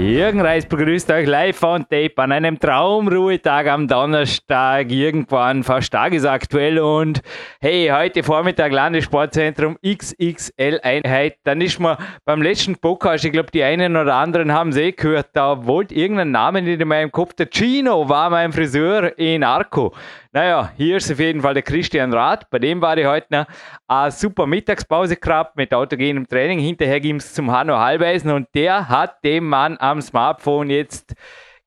Jürgen Reis begrüßt euch live on tape an einem Traumruhetag am Donnerstag, irgendwann fast tagesaktuell und hey, heute Vormittag Landessportzentrum XXL Einheit, dann ist mir beim letzten Podcast, ich glaube die einen oder anderen haben es eh gehört, da wollte irgendein Name in meinem Kopf, der Chino war mein Friseur in Arco. Naja, hier ist auf jeden Fall der Christian Rath. Bei dem war ich heute noch eine super Mittagspause gehabt mit autogenem Training. Hinterher ging es zum Hanno Halbeisen und der hat dem Mann am Smartphone jetzt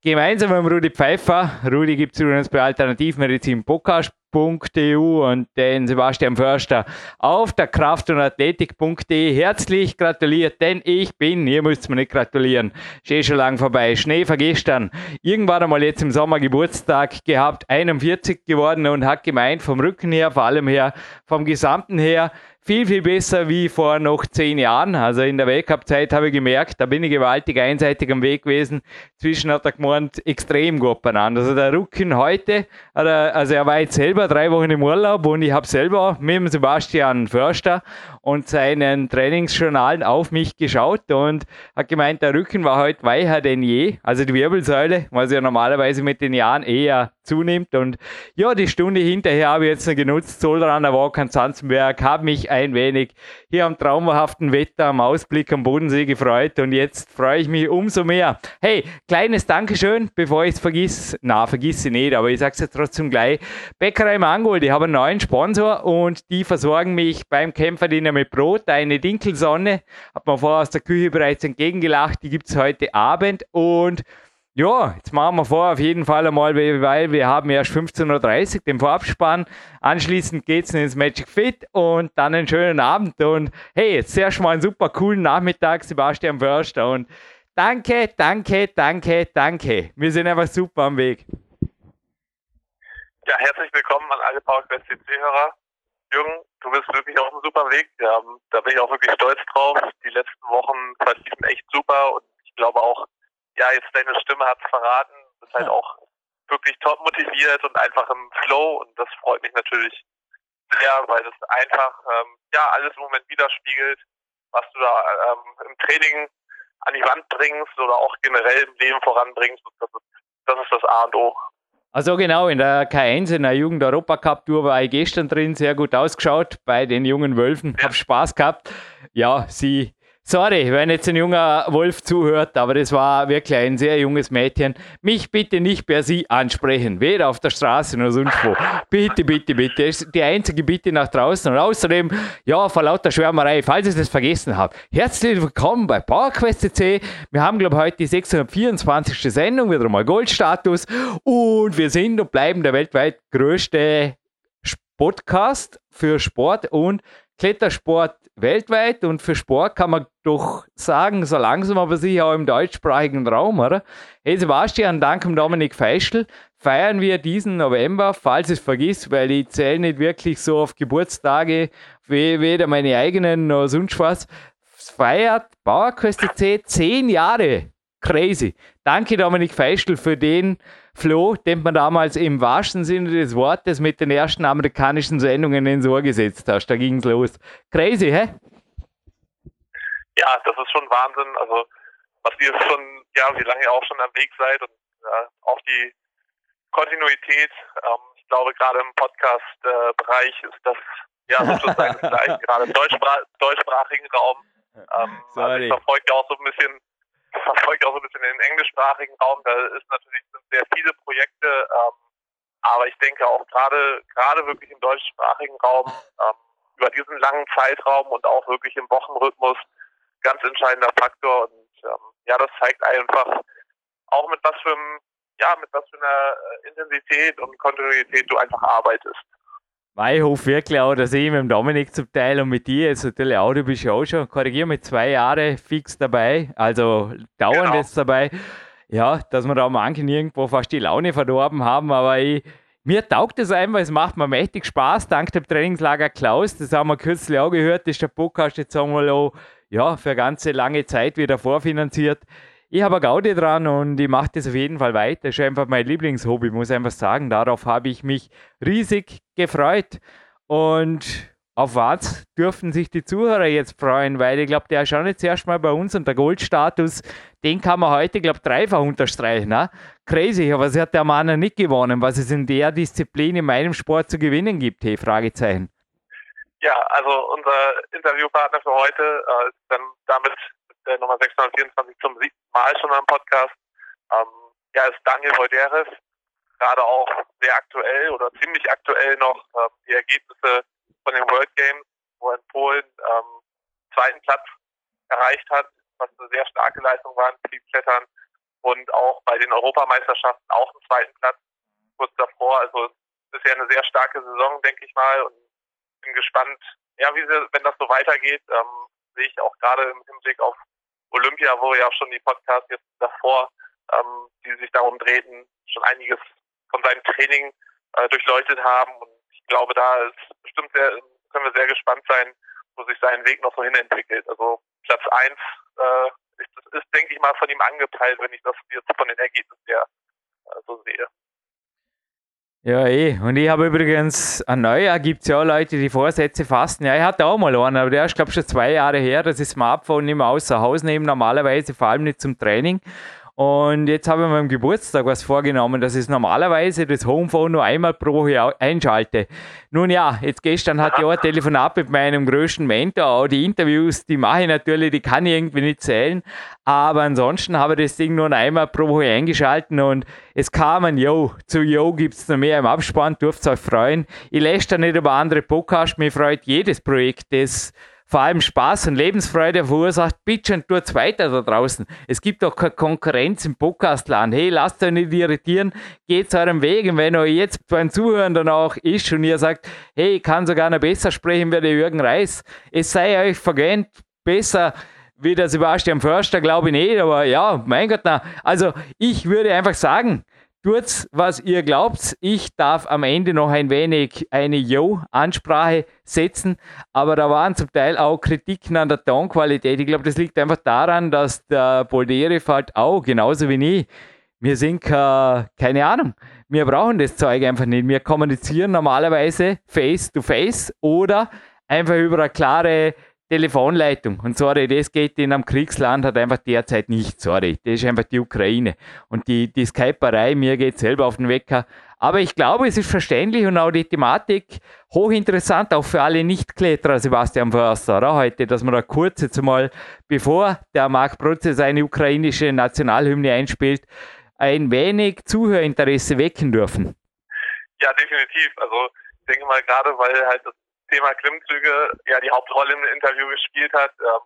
gemeinsam mit Rudi Pfeiffer, Rudi gibt es übrigens bei Alternativmedizin Podcast, kraft.eu und den Sebastian Förster auf der kraft- und athletik.de herzlich gratuliert, denn ich bin, ihr müsst mir nicht gratulieren, stehe schon lang vorbei. Schnee vergestern, irgendwann einmal jetzt im Sommer Geburtstag gehabt, 41 geworden und hat gemeint, vom Rücken her, vor allem her, vom Gesamten her, viel, viel besser wie vor noch zehn Jahren. Also in der Weltcup-Zeit habe ich gemerkt, da bin ich gewaltig einseitig am Weg gewesen. Zwischen hat er gemeint, extrem gut beieinander. Also der Rücken heute, also er war jetzt selber drei Wochen im Urlaub und ich habe selber mit dem Sebastian Förster und seinen Trainingsjournalen auf mich geschaut und hat gemeint, der Rücken war heute weicher denn je. Also die Wirbelsäule, was ja normalerweise mit den Jahren eher zunimmt. Und ja, die Stunde hinterher habe ich jetzt noch genutzt, Zollraner Walk an Zanzenberg, habe mich ein wenig hier am traumhaften Wetter, am Ausblick am Bodensee gefreut und jetzt freue ich mich umso mehr. Hey, kleines Dankeschön, bevor ich es vergiss. Na, vergiss ich nicht, aber ich sage es jetzt trotzdem gleich. Bäckerei Mangol, die haben einen neuen Sponsor und die versorgen mich beim Kämpferdiener mit Brot. Eine Dinkelsonne, hat man vorher aus der Küche bereits entgegengelacht, die gibt es heute Abend und ja, jetzt machen wir vor auf jeden Fall einmal, weil wir haben erst 15.30 Uhr den Vorabspann. Anschließend geht es ins Magic Fit und dann einen schönen Abend. Und hey, jetzt erst mal einen super coolen Nachmittag, Sebastian Förster. Und danke, danke, danke, danke. Wir sind einfach super am Weg. Ja, herzlich willkommen an alle PowerQuest CC-Hörer. Jürgen, du bist wirklich auf einem super Weg. Ja, da bin ich auch wirklich stolz drauf. Die letzten Wochen verliefen echt super und ich glaube auch, ja, jetzt deine Stimme hat es verraten, bist halt auch wirklich top motiviert und einfach im Flow und das freut mich natürlich sehr, weil das einfach ähm, ja alles im Moment widerspiegelt, was du da ähm, im Training an die Wand bringst oder auch generell im Leben voranbringst. Das ist, das ist das A und O. Also genau, in der K1 in der Jugend-Europacup-Tour war ich gestern drin, sehr gut ausgeschaut bei den jungen Wölfen, ja. habe Spaß gehabt. Ja, sie Sorry, wenn jetzt ein junger Wolf zuhört, aber das war wirklich ein sehr junges Mädchen. Mich bitte nicht per Sie ansprechen, weder auf der Straße noch sonst wo. Bitte, bitte, bitte. Das ist die einzige Bitte nach draußen. Und außerdem, ja, vor lauter Schwärmerei, falls ich das vergessen habe, herzlich willkommen bei PowerQuest C. Wir haben, glaube ich, heute die 624. Sendung, wieder mal Goldstatus. Und wir sind und bleiben der weltweit größte Podcast für Sport und Klettersport weltweit und für Sport kann man doch sagen, so langsam aber sicher auch im deutschsprachigen Raum, oder? Hey Sebastian, dank dem Dominik Feischl feiern wir diesen November, falls ich es vergiss, weil ich zähle nicht wirklich so auf Geburtstage, weder meine eigenen noch sonst was, feiert Bauerquest C zehn Jahre. Crazy. Danke Dominik Feischl für den Flo, den man damals im wahrsten Sinne des Wortes mit den ersten amerikanischen Sendungen ins Ohr gesetzt hast. Da ging es los. Crazy, hä? Ja, das ist schon Wahnsinn. Also, was ihr schon, ja, wie lange ihr auch schon am Weg seid und ja, auch die Kontinuität. Ähm, ich glaube, gerade im Podcast-Bereich ist das ja sozusagen gleich, gerade im deutschsprach deutschsprachigen Raum. Ähm, also ich verfolge ja auch so ein bisschen verfolge auch so ein bisschen den englischsprachigen Raum. Da ist natürlich sehr viele Projekte, ähm, aber ich denke auch gerade gerade wirklich im deutschsprachigen Raum ähm, über diesen langen Zeitraum und auch wirklich im Wochenrhythmus ganz entscheidender Faktor. Und ähm, ja, das zeigt einfach auch mit was für einem, ja, mit was für einer Intensität und Kontinuität du einfach arbeitest. Weil ich hoffe wirklich auch, dass ich mit dem Dominik zum Teil und mit dir jetzt natürlich auch, du bist ja auch schon, korrigiere mit zwei Jahren fix dabei, also dauernd genau. jetzt dabei. Ja, dass wir da manchen irgendwo fast die Laune verdorben haben, aber ich, mir taugt es einfach, es macht mir mächtig Spaß, dank dem Trainingslager Klaus, das haben wir kürzlich auch gehört, das ist der Podcast jetzt sagen wir auch, ja, für eine ganze lange Zeit wieder vorfinanziert ich habe Gaudi dran und ich mache das auf jeden Fall weiter. Das ist einfach mein Lieblingshobby, muss ich einfach sagen. Darauf habe ich mich riesig gefreut. Und auf was dürften sich die Zuhörer jetzt freuen? Weil ich glaube, der ist schon jetzt erstmal bei uns und der Goldstatus, den kann man heute, glaube ich, dreifach unterstreichen. Ne? Crazy, aber sie hat der Mann nicht gewonnen, was es in der Disziplin in meinem Sport zu gewinnen gibt, hey, Fragezeichen. Ja, also unser Interviewpartner für heute äh, ist dann damit der Nummer 624 zum siebten Mal schon am Podcast. Ähm, ja, ist Daniel Voideres, gerade auch sehr aktuell oder ziemlich aktuell noch ähm, die Ergebnisse von den World Games, wo er in Polen ähm, zweiten Platz erreicht hat, was eine sehr starke Leistung war im Klettern und auch bei den Europameisterschaften auch einen zweiten Platz kurz davor. Also ist ja eine sehr starke Saison, denke ich mal, und bin gespannt, ja, wie sie, wenn das so weitergeht, ähm, sehe ich auch gerade im Hinblick auf Olympia, wo ja auch schon die Podcasts jetzt davor, ähm, die sich darum drehten, schon einiges von seinem Training äh, durchleuchtet haben. Und ich glaube, da ist bestimmt sehr, können wir sehr gespannt sein, wo sich sein Weg noch so hin entwickelt. Also Platz eins äh, ist, ist, denke ich mal, von ihm angepeilt, wenn ich das jetzt von den Ergebnissen her äh, so sehe. Ja, eh. Und ich habe übrigens, ein Neujahr gibt es ja auch Leute, die Vorsätze fasten. Ja, ich hatte auch mal einen, aber der ist, glaube ich, schon zwei Jahre her, das Smartphone nicht mehr außer Haus nehme, normalerweise, vor allem nicht zum Training. Und jetzt habe ich mir am Geburtstag was vorgenommen, dass ich normalerweise das Homephone nur einmal pro Woche einschalte. Nun ja, jetzt gestern hatte ich auch ein Telefonat mit meinem größten Mentor. Auch die Interviews, die mache ich natürlich, die kann ich irgendwie nicht zählen. Aber ansonsten habe ich das Ding nur einmal pro Woche eingeschalten und es kam ein Yo. Zu Yo gibt es noch mehr im Abspann, dürft euch freuen. Ich lässt da nicht über andere Podcasts, mir freut jedes Projekt, das vor allem Spaß und Lebensfreude verursacht, bitte und tut's weiter da draußen. Es gibt doch keine Konkurrenz im Podcastland. Hey, lasst euch nicht irritieren, geht eurem Weg. Und wenn euch jetzt beim Zuhören dann auch ist und ihr sagt, hey, ich kann sogar noch besser sprechen wie der Jürgen Reis, es sei euch vergönnt, besser wie der Sebastian Förster, glaube ich nicht, aber ja, mein Gott, na. Also ich würde einfach sagen, Tut's, was ihr glaubt. Ich darf am Ende noch ein wenig eine Yo-Ansprache setzen, aber da waren zum Teil auch Kritiken an der Tonqualität. Ich glaube, das liegt einfach daran, dass der Bolderev halt auch, genauso wie ich, wir sind äh, keine Ahnung. Wir brauchen das Zeug einfach nicht. Wir kommunizieren normalerweise face to face oder einfach über eine klare Telefonleitung. Und sorry, das geht in einem Kriegsland halt einfach derzeit nicht. Sorry, das ist einfach die Ukraine. Und die, die Skyperei, mir geht selber auf den Wecker. Aber ich glaube, es ist verständlich und auch die Thematik hochinteressant, auch für alle Nicht-Kletterer, Sebastian Förster, oder? Heute, dass man da kurz jetzt mal, bevor der Marc Protze seine ukrainische Nationalhymne einspielt, ein wenig Zuhörinteresse wecken dürfen. Ja, definitiv. Also ich denke mal gerade, weil halt das Thema Klimmzüge ja die Hauptrolle im Interview gespielt hat, ähm,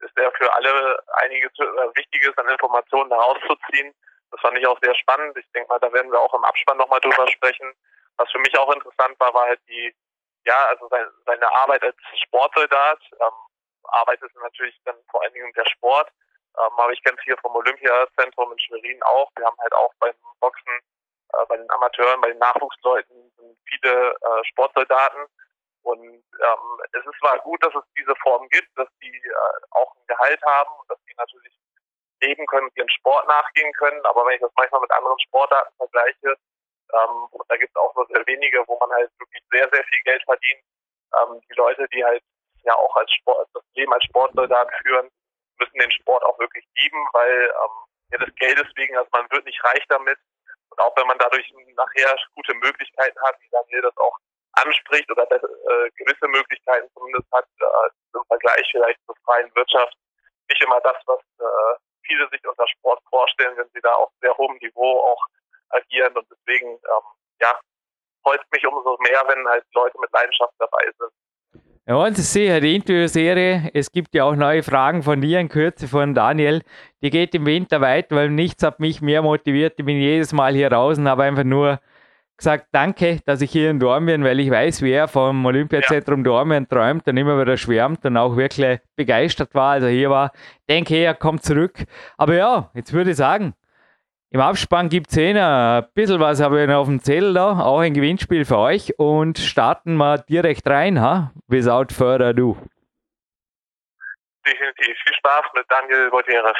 ist er für alle einiges äh, Wichtiges an Informationen herauszuziehen. Das fand ich auch sehr spannend. Ich denke mal, da werden wir auch im Abspann nochmal drüber sprechen. Was für mich auch interessant war, war halt die, ja, also seine, seine Arbeit als Sportsoldat. Ähm, arbeitet natürlich dann vor allen Dingen der Sport. Ähm, aber ich kenne hier vom Olympiazentrum in Schwerin auch. Wir haben halt auch beim Boxen, äh, bei den Amateuren, bei den Nachwuchsleuten viele äh, Sportsoldaten. Und ähm, es ist zwar gut, dass es diese Form gibt, dass die äh, auch ein Gehalt haben und dass die natürlich leben können, ihren Sport nachgehen können. Aber wenn ich das manchmal mit anderen Sportarten vergleiche, ähm, da gibt es auch nur sehr wenige, wo man halt wirklich sehr, sehr viel Geld verdient. Ähm, die Leute, die halt ja auch als Sport, das Leben als Sportsoldat führen, müssen den Sport auch wirklich lieben, weil ähm, ja des Geldes wegen, also man wird nicht reich damit. Und auch wenn man dadurch nachher gute Möglichkeiten hat, wie Daniel das auch anspricht oder äh, gewisse Möglichkeiten zumindest hat, äh, im Vergleich vielleicht zur freien Wirtschaft, nicht immer das, was äh, viele sich unter Sport vorstellen, wenn sie da auf sehr hohem Niveau auch agieren. Und deswegen, ähm, ja, freut mich umso mehr, wenn halt Leute mit Leidenschaft dabei sind. Ja, und Sie sehe die Interviewserie. Es gibt ja auch neue Fragen von dir in Kürze von Daniel. Die geht im Winter weit, weil nichts hat mich mehr motiviert. Ich bin jedes Mal hier und habe einfach nur gesagt, danke, dass ich hier in Dormien, weil ich weiß, wer vom Olympiazentrum ja. Dormien träumt und immer wieder schwärmt und auch wirklich begeistert war. Also hier war, denke, er kommt zurück. Aber ja, jetzt würde ich sagen, im Abspann gibt es eh ein bisschen was, habe ich noch auf dem Zettel da, auch ein Gewinnspiel für euch und starten wir direkt rein, ha? Without further ado. Definitiv. Viel Spaß mit Daniel Gutierrez.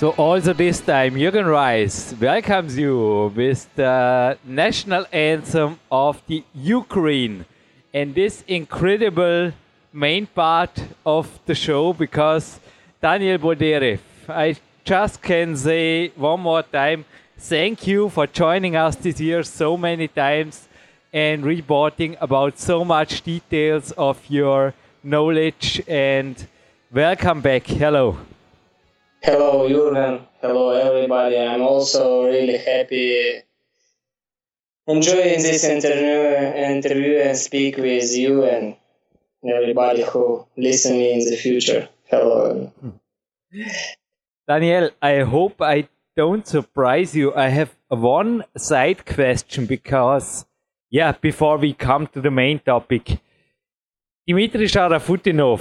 So also this time, Jürgen Reis welcomes you with the national anthem of the Ukraine and this incredible main part of the show because Daniel Boldyrev, I just can say one more time, thank you for joining us this year so many times and reporting about so much details of your knowledge and welcome back. Hello. Hello, Jurgen. Hello, everybody. I'm also really happy enjoying this interview, interview and speak with you and everybody who listen me in the future. Hello. Daniel, I hope I don't surprise you. I have one side question because, yeah, before we come to the main topic, Dmitry Sharafutdinov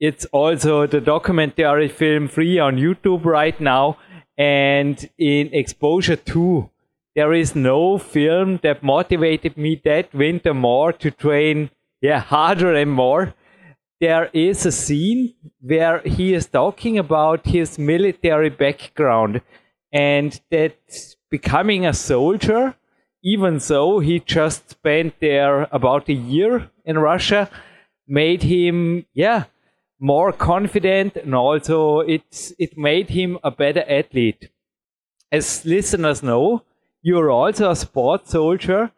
it's also the documentary film free on YouTube right now. And in Exposure 2, there is no film that motivated me that winter more to train yeah, harder and more. There is a scene where he is talking about his military background and that becoming a soldier, even though he just spent there about a year in Russia, made him, yeah, more confident and also it's it made him a better athlete as listeners know you're also a sports soldier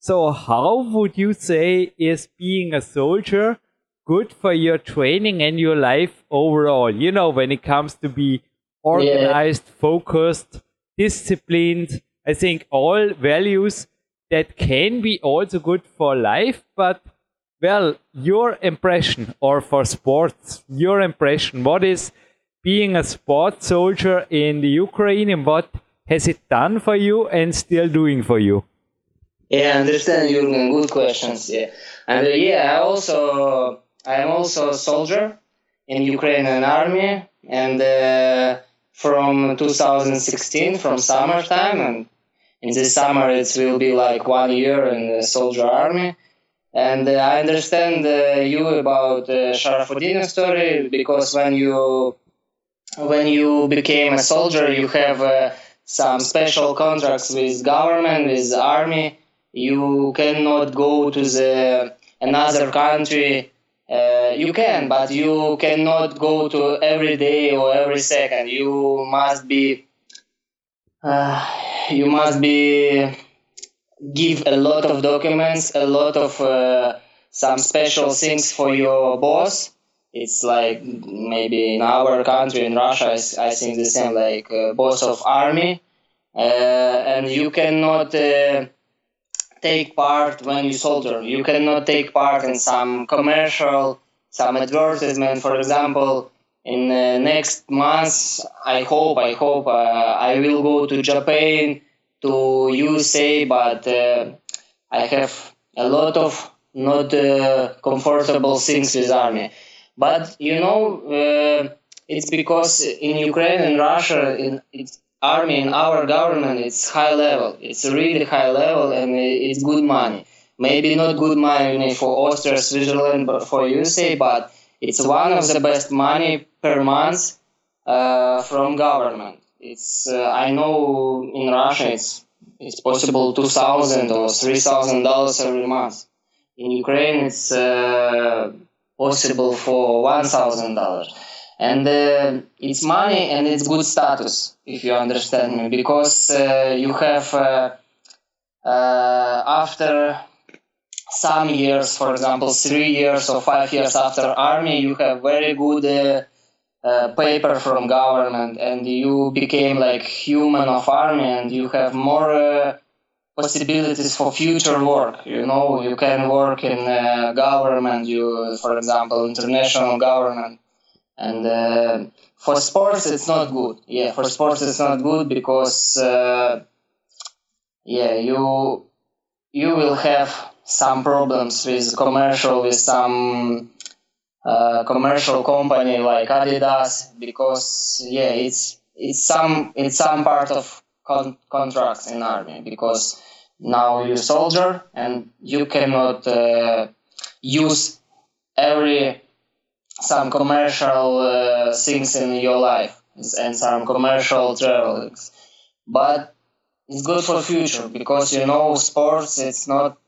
so how would you say is being a soldier good for your training and your life overall you know when it comes to be organized yeah. focused disciplined i think all values that can be also good for life but well, your impression, or for sports, your impression, what is being a sports soldier in the Ukraine and what has it done for you and still doing for you? Yeah, I understand, Jürgen. Good questions. Yeah, and uh, yeah, I also I'm also a soldier in Ukrainian army, and uh, from 2016, from summertime, and in this summer it will be like one year in the soldier army. And uh, I understand uh, you about uh, Sharafudin story because when you when you became a soldier, you have uh, some special contracts with government, with army. You cannot go to the another country. Uh, you can, but you cannot go to every day or every second. You must be. Uh, you must be give a lot of documents, a lot of uh, some special things for your boss. It's like maybe in our country, in Russia, I think the same, like uh, boss of army. Uh, and you cannot uh, take part when you soldier. You cannot take part in some commercial, some advertisement. For example, in next month, I hope, I hope uh, I will go to Japan to USA, but uh, I have a lot of not uh, comfortable things with army. But you know, uh, it's because in Ukraine and Russia, in army in our government, it's high level. It's really high level, and it's good money. Maybe not good money for Austria, Switzerland, but for USA, but it's one of the best money per month uh, from government. It's uh, I know in Russia it's it's possible two thousand or three thousand dollars every month. In Ukraine it's uh, possible for one thousand dollars, and uh, it's money and it's good status if you understand me because uh, you have uh, uh, after some years, for example, three years or five years after army, you have very good paper from government and you became like human of army and you have more uh, possibilities for future work you know? You can work in uh, government you for example international government. And uh, for sports it's not good. Yeah for sports it's not good because uh, yeah you you will have some problems with commercial with some commercial company like Adidas because yeah it's it's some it's some part of con- contracts in army because now you're soldier and you cannot uh, use every some commercial uh, things in your life and some commercial travels. But it's good for future because you know sports it's not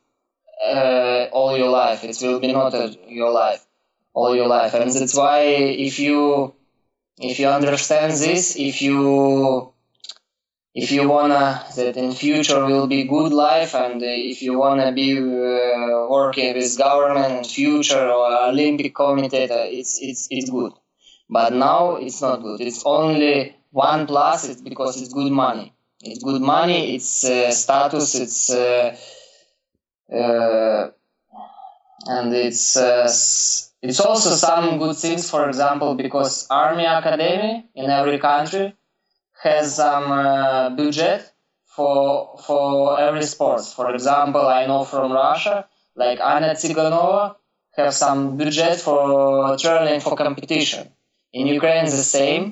uh, all your life. It will be not uh, your life all your life, and that's why if you if you understand this, if you if you wanna that in future will be good life, and if you wanna be uh, working with government in future or Olympic committee, it's it's it's good. But now it's not good. It's only one plus. It's because it's good money. It's good money. It's uh, status. It's uh, uh, and it's uh, it's also some good things. For example, because Army Academy in every country has some uh, budget for for every sport. For example, I know from Russia, like Anna Tsyganova have some budget for training for competition. In Ukraine, the same.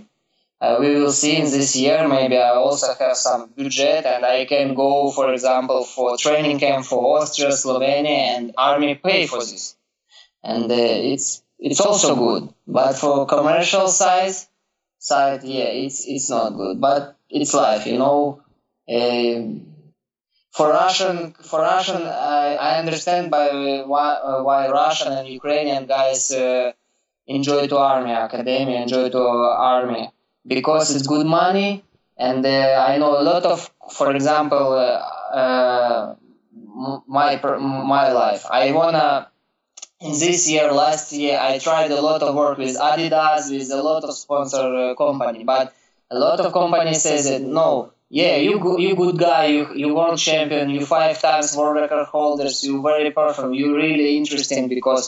Uh, we will see in this year. Maybe I also have some budget, and I can go, for example, for training camp for Austria, Slovenia, and army pay for this, and uh, it's it's also good. But for commercial size side, yeah, it's it's not good. But it's life, you know. Uh, for Russian, for Russian, I, I understand by why, uh, why Russian and Ukrainian guys uh, enjoy to army academy, enjoy to army because it's good money and uh, I know a lot of, for example, uh, uh, my my life. I wanna this year, last year, I tried a lot of work with Adidas, with a lot of sponsor uh, company, but a lot of companies says that no, yeah, you you good guy, you you world champion, you five times world record holders, you very perfect, you really interesting because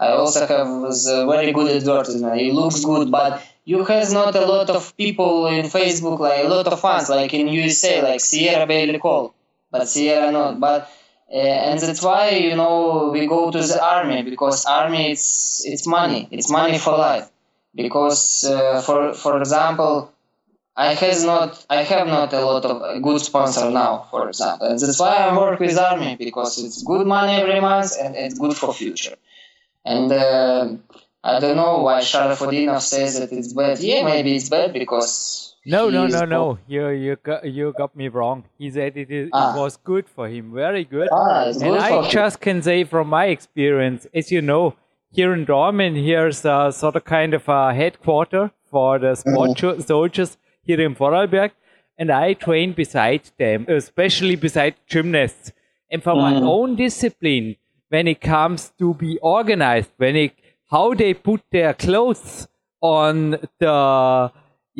I also have was a very good advertisement. It looks good, but you has not a lot of people in Facebook, like a lot of fans, like in USA, like Sierra Blair-Coyle, but Sierra not. But uh, and that's why you know we go to the army because army it's it's money, it's money for life. Because uh, for for example, I has not I have not a lot of good sponsor now, for example, and that's why I work with army because it's good money every month and it's good for future. And uh, I don't know why Sharafutdinov says that it's bad. Yeah, maybe it's bad because. No, no, no, no. You you got you got me wrong. He said it, is, ah. it was good for him, very good. Ah, and I just can say from my experience, as you know, here in Dornbirn, here's a sort of kind of a headquarter for the sport mm-hmm. soldiers here in Vorarlberg, and I train beside them, especially beside gymnasts. And for mm-hmm. my own discipline, when it comes to be organized, when it how they put their clothes on the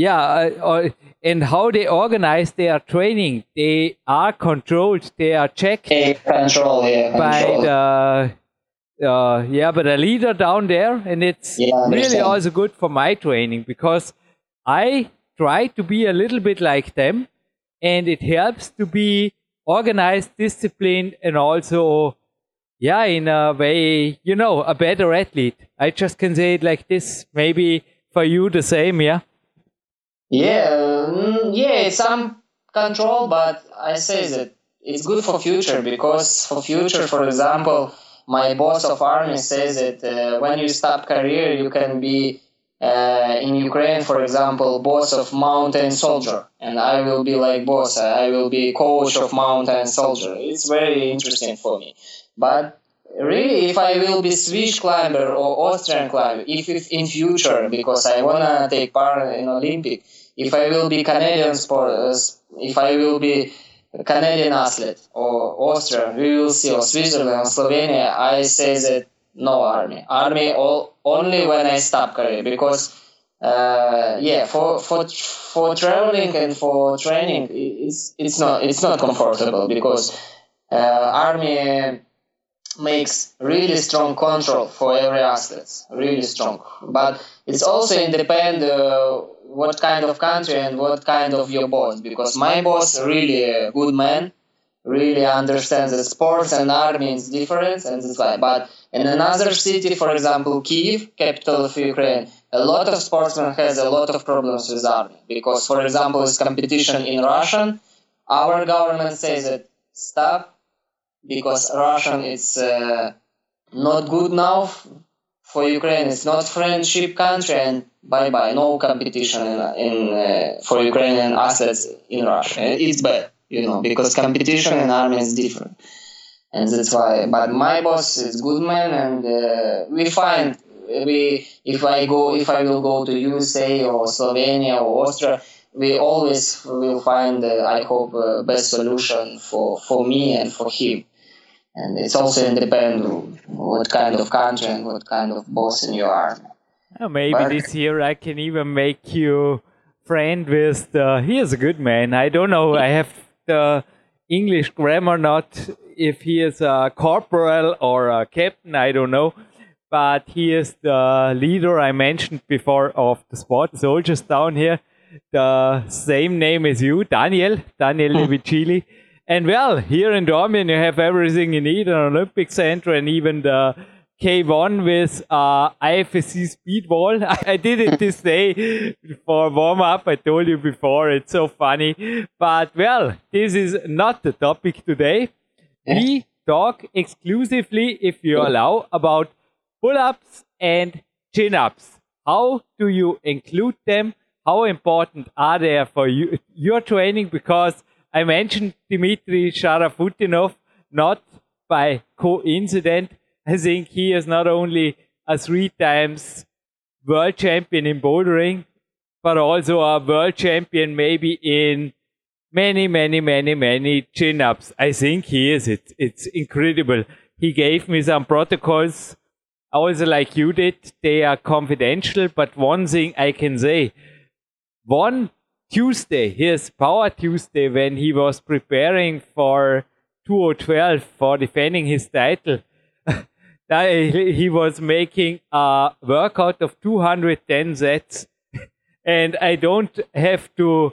yeah uh, and how they organize their training they are controlled they are checked control, yeah, by the uh, yeah but the leader down there and it's yeah, really also good for my training because i try to be a little bit like them and it helps to be organized disciplined and also yeah, in a way, you know, a better athlete. I just can say it like this. Maybe for you the same, yeah. Yeah, mm, yeah, some control, but I say that it's good for future because for future, for example, my boss of army says that uh, when you stop career, you can be uh, in Ukraine, for example, boss of mountain soldier, and I will be like boss. I will be coach of mountain soldier. It's very interesting for me. But really, if I will be Swiss climber or Austrian climber, if, if in future, because I wanna take part in Olympic, if I will be Canadian sport, uh, if I will be Canadian athlete or Austrian, we will see, or Switzerland, or Slovenia, I say that no army. Army all, only when I stop career because uh, yeah, for for for traveling and for training, it's it's not it's not comfortable because uh, army makes really strong control for every aspect, really strong. But it's also independent uh, what kind of country and what kind of your boss, because my boss really a good man, really understands the sports and army is different and that's why. But in another city, for example, Kiev, capital of Ukraine, a lot of sportsmen has a lot of problems with army because, for example, it's competition in Russian. Our government says that stop because Russian is uh, not good enough for Ukraine, it's not friendship country, and bye bye, no competition in, in uh, for Ukrainian assets in Russia. It's bad, you know, because competition in army is different, and that's why. But my boss is good man, and uh, we find we if I go if I will go to USA or Slovenia or Austria, we always will find uh, I hope uh, best solution for for me and for him and it's also independent what kind of country and what kind of boss in your army. Oh, maybe but, this year I can even make you friend with the. He is a good man. I don't know. I have the English grammar not if he is a corporal or a captain. I don't know. But he is the leader I mentioned before of the sport soldiers down here. The same name as you, Daniel, Daniel hmm. And well, here in Dornbirn, you have everything you need an Olympic Center and even the K1 with uh, IFSC speed wall. I did it this day for warm up. I told you before, it's so funny. But well, this is not the topic today. We talk exclusively, if you allow, about pull ups and chin ups. How do you include them? How important are they for you, your training? Because I mentioned Dmitry Sharafutdinov not by coincidence. I think he is not only a three times world champion in bouldering, but also a world champion maybe in many, many, many, many chin ups. I think he is. It, it's incredible. He gave me some protocols, also like you did. They are confidential, but one thing I can say one Tuesday, his Power Tuesday, when he was preparing for 2012 for defending his title, he was making a workout of 210 sets. and I don't have to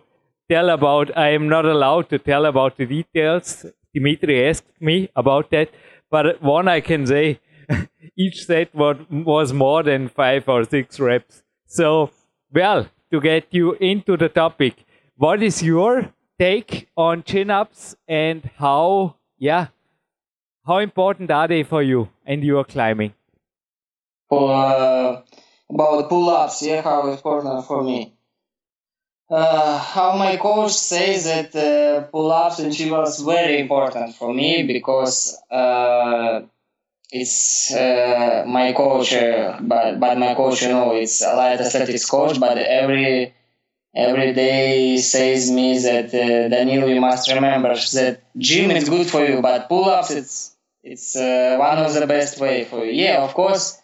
tell about, I am not allowed to tell about the details. Dimitri asked me about that. But one I can say, each set was more than five or six reps. So, well, to get you into the topic. What is your take on chin ups and how, yeah, how important are they for you and your climbing? For, uh, about pull ups, yeah, how important for me. Uh, how my coach says that uh, pull ups and chin ups very important for me because uh, it's uh, my coach, uh, but but my coach, you know, it's a light athletics coach. But every every day says me that uh, Daniel, you must remember that gym is good for you, but pull-ups it's it's uh, one of the best way for you. Yeah, of course,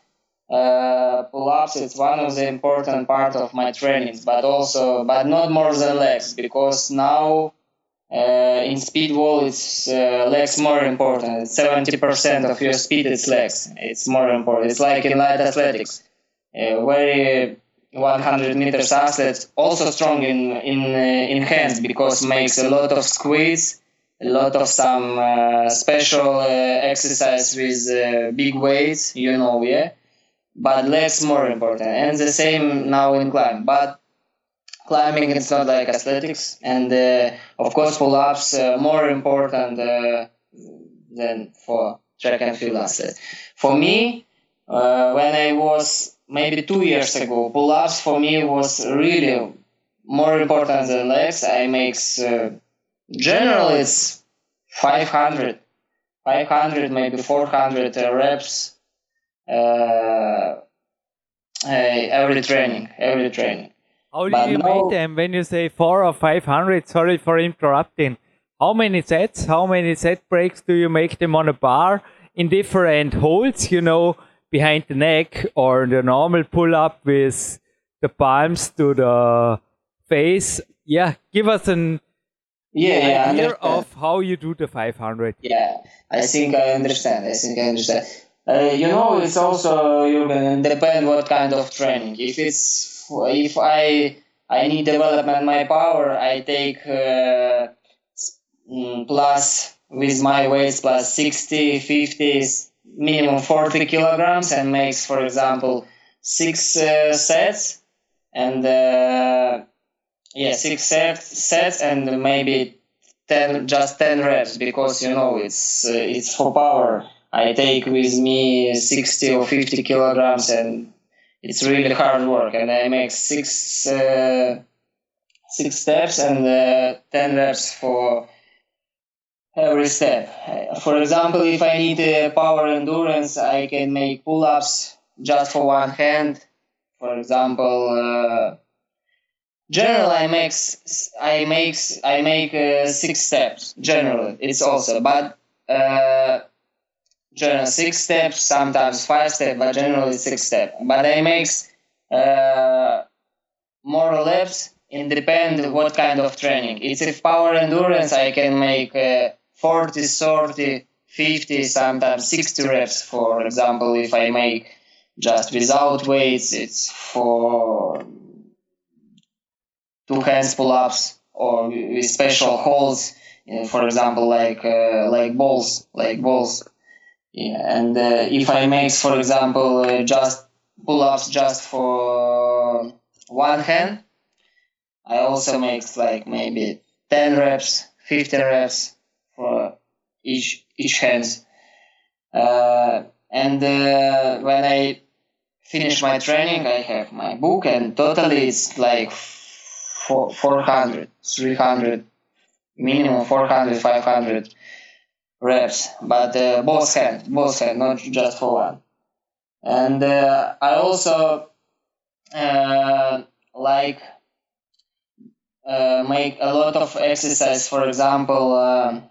uh, pull-ups it's one of the important part of my trainings, but also but not more than legs because now uh, in speed wall, it's uh, legs more important. Seventy percent of your speed is legs. It's more important. It's like in light athletics, uh, very 100 meters athlete also strong in in uh, in hands because makes a lot of squeeze, a lot of some uh, special uh, exercise with big weights. You know, yeah. But legs more important, and the same now in climb. But climbing it's not like athletics. And uh, of course pull-ups uh, more important uh, than for track and field athlete. For me uh, when i was maybe two years ago pull-ups for me was really more important than legs. I makes uh, generally it's 500 500 maybe 400 reps uh, every training every training how do but you make them when you say four or five hundred? Sorry for interrupting. How many sets? How many set breaks do you make them on a bar in different holds? You know, behind the neck or the normal pull up with the palms to the face. Yeah, give us an yeah, idea yeah, of how you do the 500. Yeah, I think I understand. I think I understand. Uh, you know, it's also you can depend what kind of training. If it's if I I need development my power, I take uh, mm, plus with my weight plus 60, 50, minimum 40 kilograms and makes, for example, six uh, sets and uh, yeah, six set, sets and maybe 10, just 10 reps because you know it's uh, it's for power. I take with me 60 or 50 kilograms and it's really hard work and I make six uh, six steps and uh, 10 reps for every step. For example, if I need uh, power endurance, I can make pull-ups just for one hand. For example, uh, generally I make I make I make uh, six steps. Generally, it's also but uh, six steps, sometimes five steps, but generally six steps. But I make uh, more laps. It depends what kind of training. It's if power endurance, I can make uh, 40, 30, 50, sometimes 60 reps. For example, if I make just without weights, it's for two hands pull-ups or with special holds. For example, like uh, like balls, like balls. Yeah, and uh, if I make, for example, uh, just pull-ups just for one hand, I also make like maybe 10 reps, 15 reps for each each hands. Uh, and uh, when I finish my training, I have my book, and totally it's like four, 400, 300, minimum 400, 500 reps, but uh, both hand, both hand, not just for one. And uh, I also uh, like uh, make a lot of exercise. For example, uh,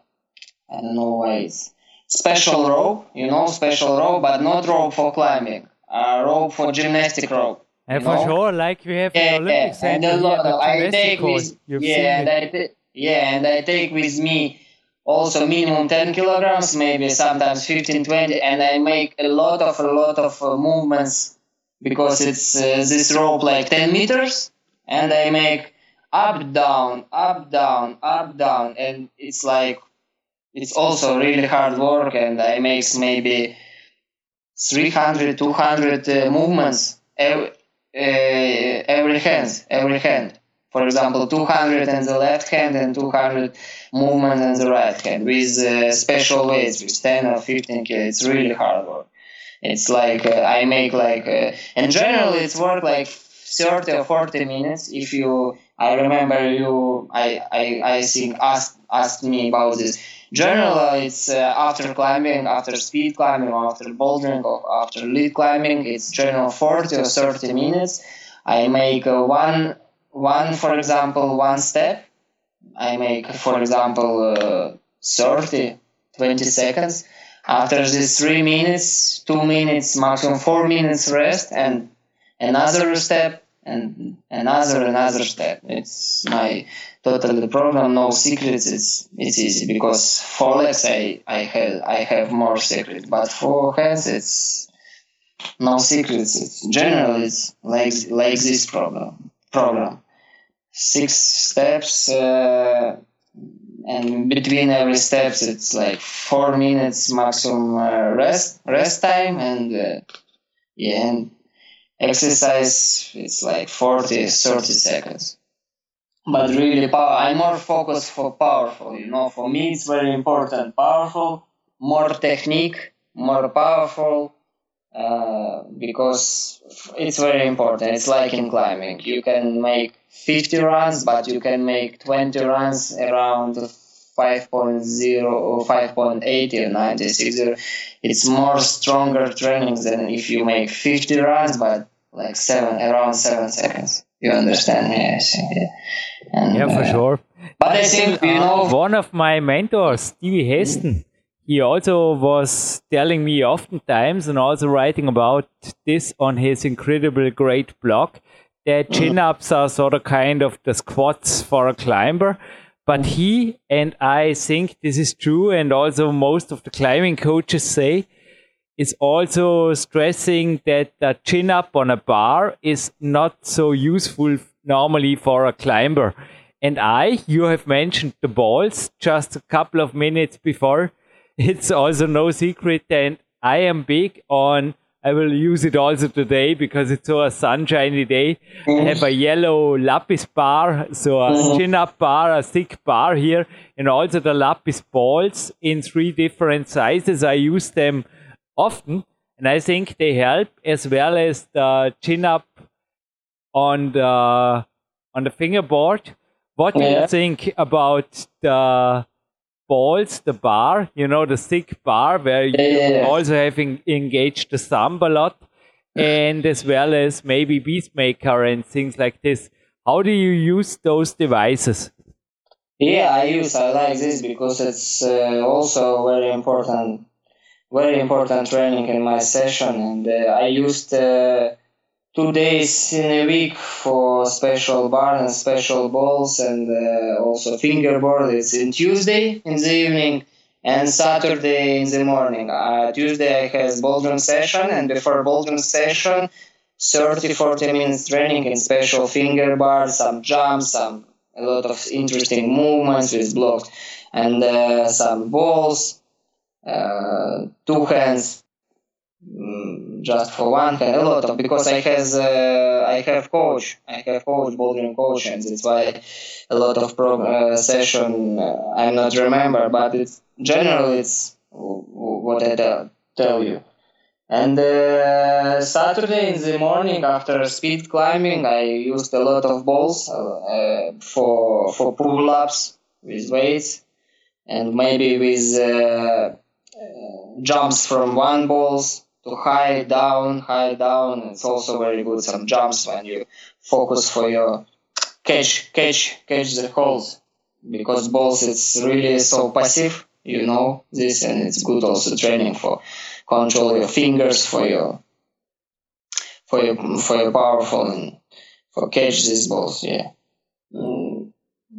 I don't know why it's special rope, you know, special rope, but not rope for climbing, a rope for gymnastic rope. And for know? sure, like we have yeah, the Olympic yeah. Center and a lot, of, I take with, yeah, and I yeah, and I take with me also minimum 10 kilograms, maybe sometimes 15, 20, and I make a lot of, a lot of uh, movements because it's uh, this rope like 10 meters, and I make up, down, up, down, up, down, and it's like, it's also really hard work, and I make maybe 300, 200 uh, movements every, uh, every hand, every hand for example, 200 in the left hand and 200 movement in the right hand with uh, special weights, with 10 or 15 kilos. It's really hard work. It's like uh, I make like, uh, and generally it's work like 30 or 40 minutes. If you, I remember you, I, I, I think asked, asked me about this. Generally, it's uh, after climbing, after speed climbing, after bouldering, or after lead climbing, it's general 40 or 30 minutes. I make uh, one one, for example, one step, I make, for example, uh, 30, 20 seconds. After this three minutes, two minutes, maximum four minutes rest, and another step, and another another step. It's my total program, no secrets. It's it's easy because for legs I I have I have more secrets, but for hands it's no secrets. It's generally it's like like this problem program. Six steps, uh, and between every steps, it's like four minutes maximum uh, rest rest time, and uh, yeah, and exercise it's like 40, 30 seconds. But really, power. I'm more focused for powerful. You know, for me, it's very important. Powerful, more technique, more powerful uh, because it's very important. It's like in climbing. You can make 50 runs, but you can make 20 runs around 5.0 or 5.80 or 96. It's more stronger training than if you make 50 runs, but like seven around seven seconds. You understand me? Yes. Yeah, and, yeah for uh, sure. But I think you know one of my mentors, Stevie Haston he also was telling me oftentimes and also writing about this on his incredible great blog that mm-hmm. chin ups are sort of kind of the squats for a climber. But he and I think this is true, and also most of the climbing coaches say is also stressing that the chin up on a bar is not so useful normally for a climber. And I, you have mentioned the balls just a couple of minutes before it's also no secret that I am big on I will use it also today because it's so a sunshiny day. I have a yellow lapis bar, so a Mhm. chin up bar, a thick bar here, and also the lapis balls in three different sizes. I use them often, and I think they help as well as the chin up on the on the fingerboard. What do you think about the balls, the bar? You know, the thick bar where you Yeah. also have en- engaged the thumb a lot, and as well as maybe Beastmaker and things like this. How do you use those devices? Yeah, I use I like this because it's uh, also very important, very important training in my session, and uh, I used uh, two days in a week for special bar and special balls, and uh, also fingerboard. It's in Tuesday in the evening and Saturday in the morning. Uh, Tuesday I have ball session, and before ball drum session. 30 40 minutes training in special finger bars, some jumps, some a lot of interesting movements with blocks and uh, some balls, uh, two hands, mm, just for one a lot of because I has uh, I have coach, I have coach, bouldering coach, and that's why a lot of pro uh, session uh, I'm not remember, but it's generally it's what I tell, tell you. And uh, Saturday in the morning after speed climbing, I used a lot of balls uh, for for pull ups with weights, and maybe with uh, jumps from one balls to high down, high down. It's also very good. Some jumps when you focus for your catch, catch, catch the holes because balls it's really so passive. You know this, and it's good also training for control your fingers for your for your for your powerful and for catch these balls. Yeah. Mm,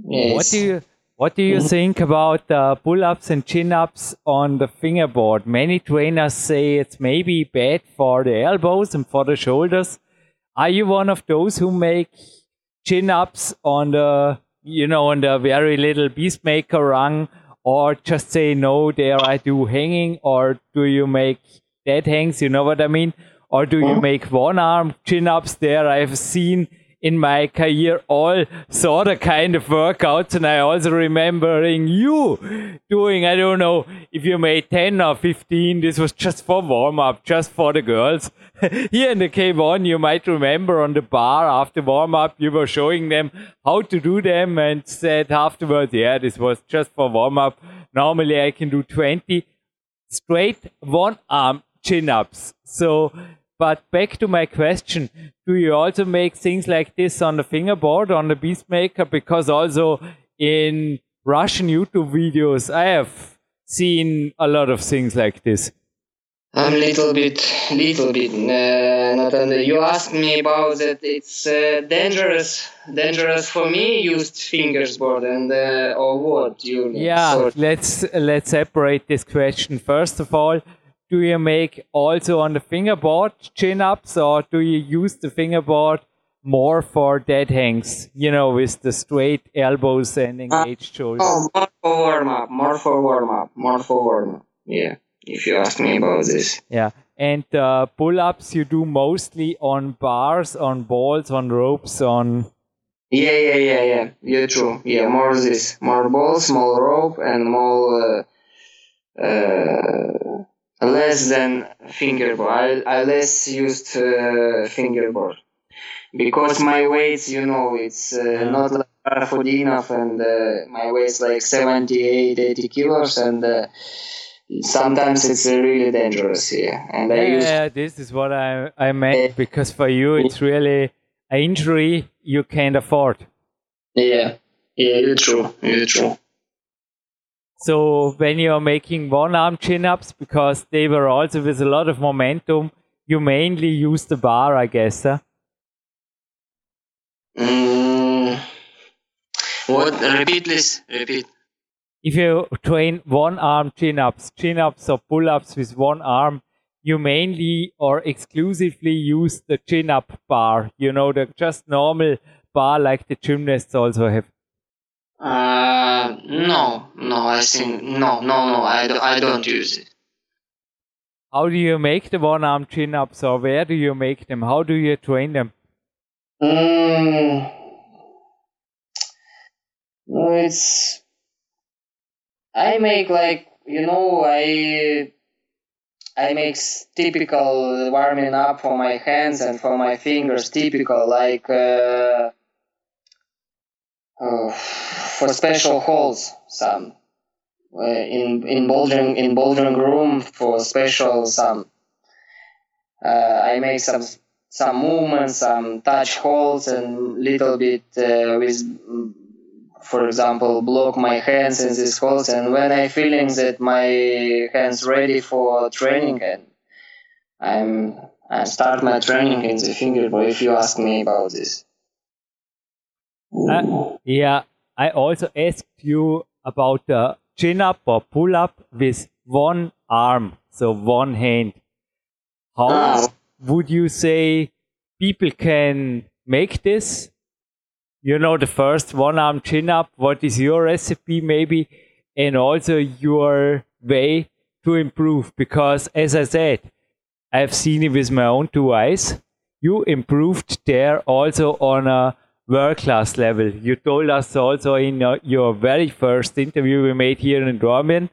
yeah What do you what do you Mhm. think about uh, pull-ups and chin-ups on the fingerboard? Many trainers say it's maybe bad for the elbows and for the shoulders. Are you one of those who make chin-ups on the you know on the very little beastmaker rung, or just say no? There I do hanging, or do you make dead hangs? You know what I mean? Or do you Mhm. make one arm chin-ups? There I've seen in my career all sort of kind of workouts and I also remembering you doing I don't know if you made 10 or 15 this was just for warm up just for the girls here in the K1 you might remember on the bar after warm up you were showing them how to do them and said afterwards yeah this was just for warm up normally I can do 20 straight one arm chin ups. So, but back to my question do you also make things like this on the fingerboard, on the Beastmaker? Because also in Russian YouTube videos, I have seen a lot of things like this. I'm little bit, little bit. Uh, not under, you asked me about that. It's uh, dangerous, dangerous for me. Used fingers board and uh, or what? You Yeah, sort- let's let's separate this question. First of all, do you make also on the fingerboard chin ups, or do you use the fingerboard more for dead hangs? You know, with the straight elbows and engaged shoulders. Oh, more for warm up, more for warm up, more for warm up. Yeah, if you ask me about this. Yeah, and uh, pull ups you do mostly on bars, on balls, on ropes, on. Yeah, yeah, yeah, yeah. Yeah, true. Yeah, more this, more balls, more rope, and more uh, uh, less than fingerboard. I, I less used uh, fingerboard because my weight, you know, it's uh, not like Rafodinov, and uh, my weight's like 78, 80 kilos, and uh, sometimes it's really dangerous. Yeah, and I use Yeah, this is what I I meant because for you it's really an injury you can't afford. yeah, yeah, you're true, you're true. So when you're making one arm chin ups, because they were also with a lot of momentum, you mainly use the bar, I guess. Huh? Mm, what? Repeat, please. Repeat. If you train one arm chin ups, chin ups or pull ups with one arm, you mainly or exclusively use the chin up bar. You know, the just normal bar like the gymnasts also have. Uh, no, no. I think no, no, no. I, do, I don't use it. how do you make the one arm chin ups or where do you make them? How do you train them? Mm, no, it's. I make like you know I I make typical warming up for my hands and for my fingers. Typical like uh, uh, for special holes. Some uh, in in bouldering in bouldering room for special some. Uh, I make some some movements, some touch holds, and little bit uh, with, for example, block my hands in these holds. And when I feeling that my hands ready for training, and I'm I start my training in the fingerboard. If you ask me about this. Uh, yeah, I also asked you about the chin up or pull up with one arm, so one hand. How would you say people can make this? You know, the first one arm chin up. What is your recipe, maybe? And also your way to improve. Because as I said, I've seen it with my own two eyes. You improved there also on a world class level. You told us also in uh, your very first interview we made here in Dornbirn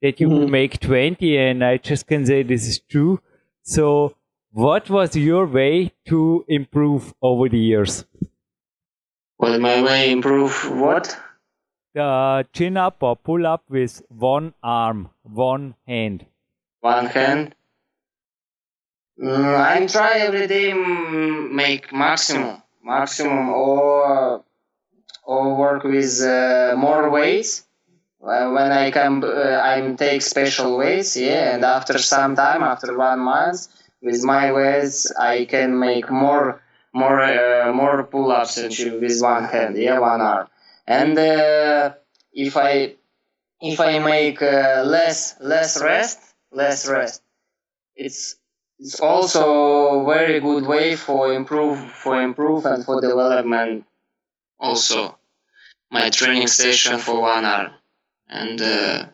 that you mm-hmm. make 20, and I just can say this is true. So, what was your way to improve over the years? Well, my way improve what? The chin up or pull up with one arm, one hand. One hand. Mm, I try every day make maximum maximum or or work with uh, more weights. When I come uh, I take special weights yeah and after some time after one month with my weights I can make more more uh, more pull-ups with one hand yeah one arm. And uh, if I if I make uh, less less rest less rest. It's it's also a very good way for improve for improve and for development. Also my training session for one hour. And uh,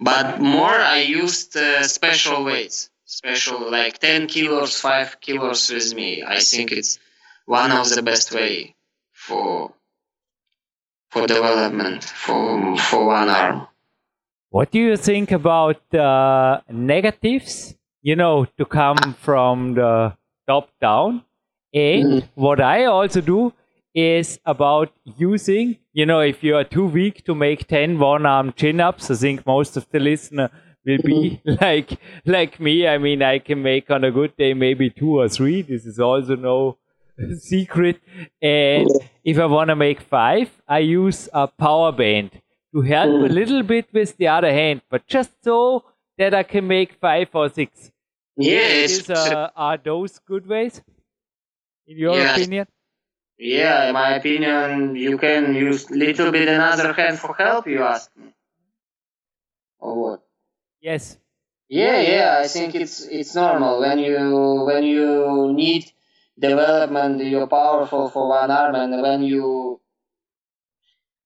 but more i used uh, special weights. Special like 10 kilos 5 kilos with me. I think it's one of the best way for for development for for one arm what do you think about uh, negatives you know, to come from the top down. And mm. what I also do is about using, you know, if you are too weak to make 10 one arm chin ups, I think most of the listener will be mm. like like me. I mean, I can make on a good day maybe two or three. This is also no secret. And if I want to make five, I use a power band to help mm. a little bit with the other hand, but just so that I can make five or six. Yes. Is, uh, are those good ways, in your yes. opinion? Yeah, in my opinion, you can use little bit another hand for help. You ask me, or what? Yes. Yeah, yeah. I think it's it's normal when you when you need development, you're powerful for one arm, and when you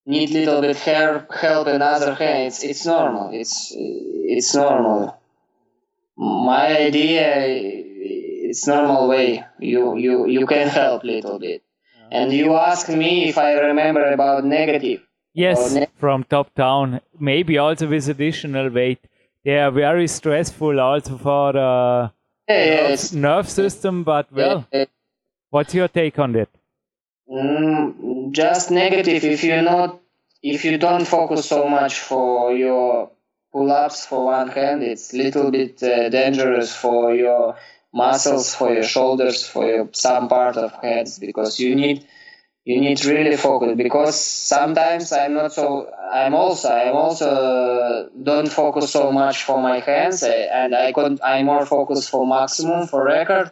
need little bit help help another hand, it's it's normal. It's it's normal my idea it's normal way. You you you can help a little bit. And you ask me if i remember about negative. Yes ne- from top down. Maybe also with additional weight. They are very stressful also for the yeah, nerve system but well. What's your take on that mm, just negative if you not if you don't focus so much for your pull-ups for one hand it's a little bit uh, dangerous for your muscles for your shoulders for your, some part of heads because you need you need really focus. Because sometimes i'm not so i'm also i'm also uh, don't focus so much for my hands uh, and i could i more focus for maximum for record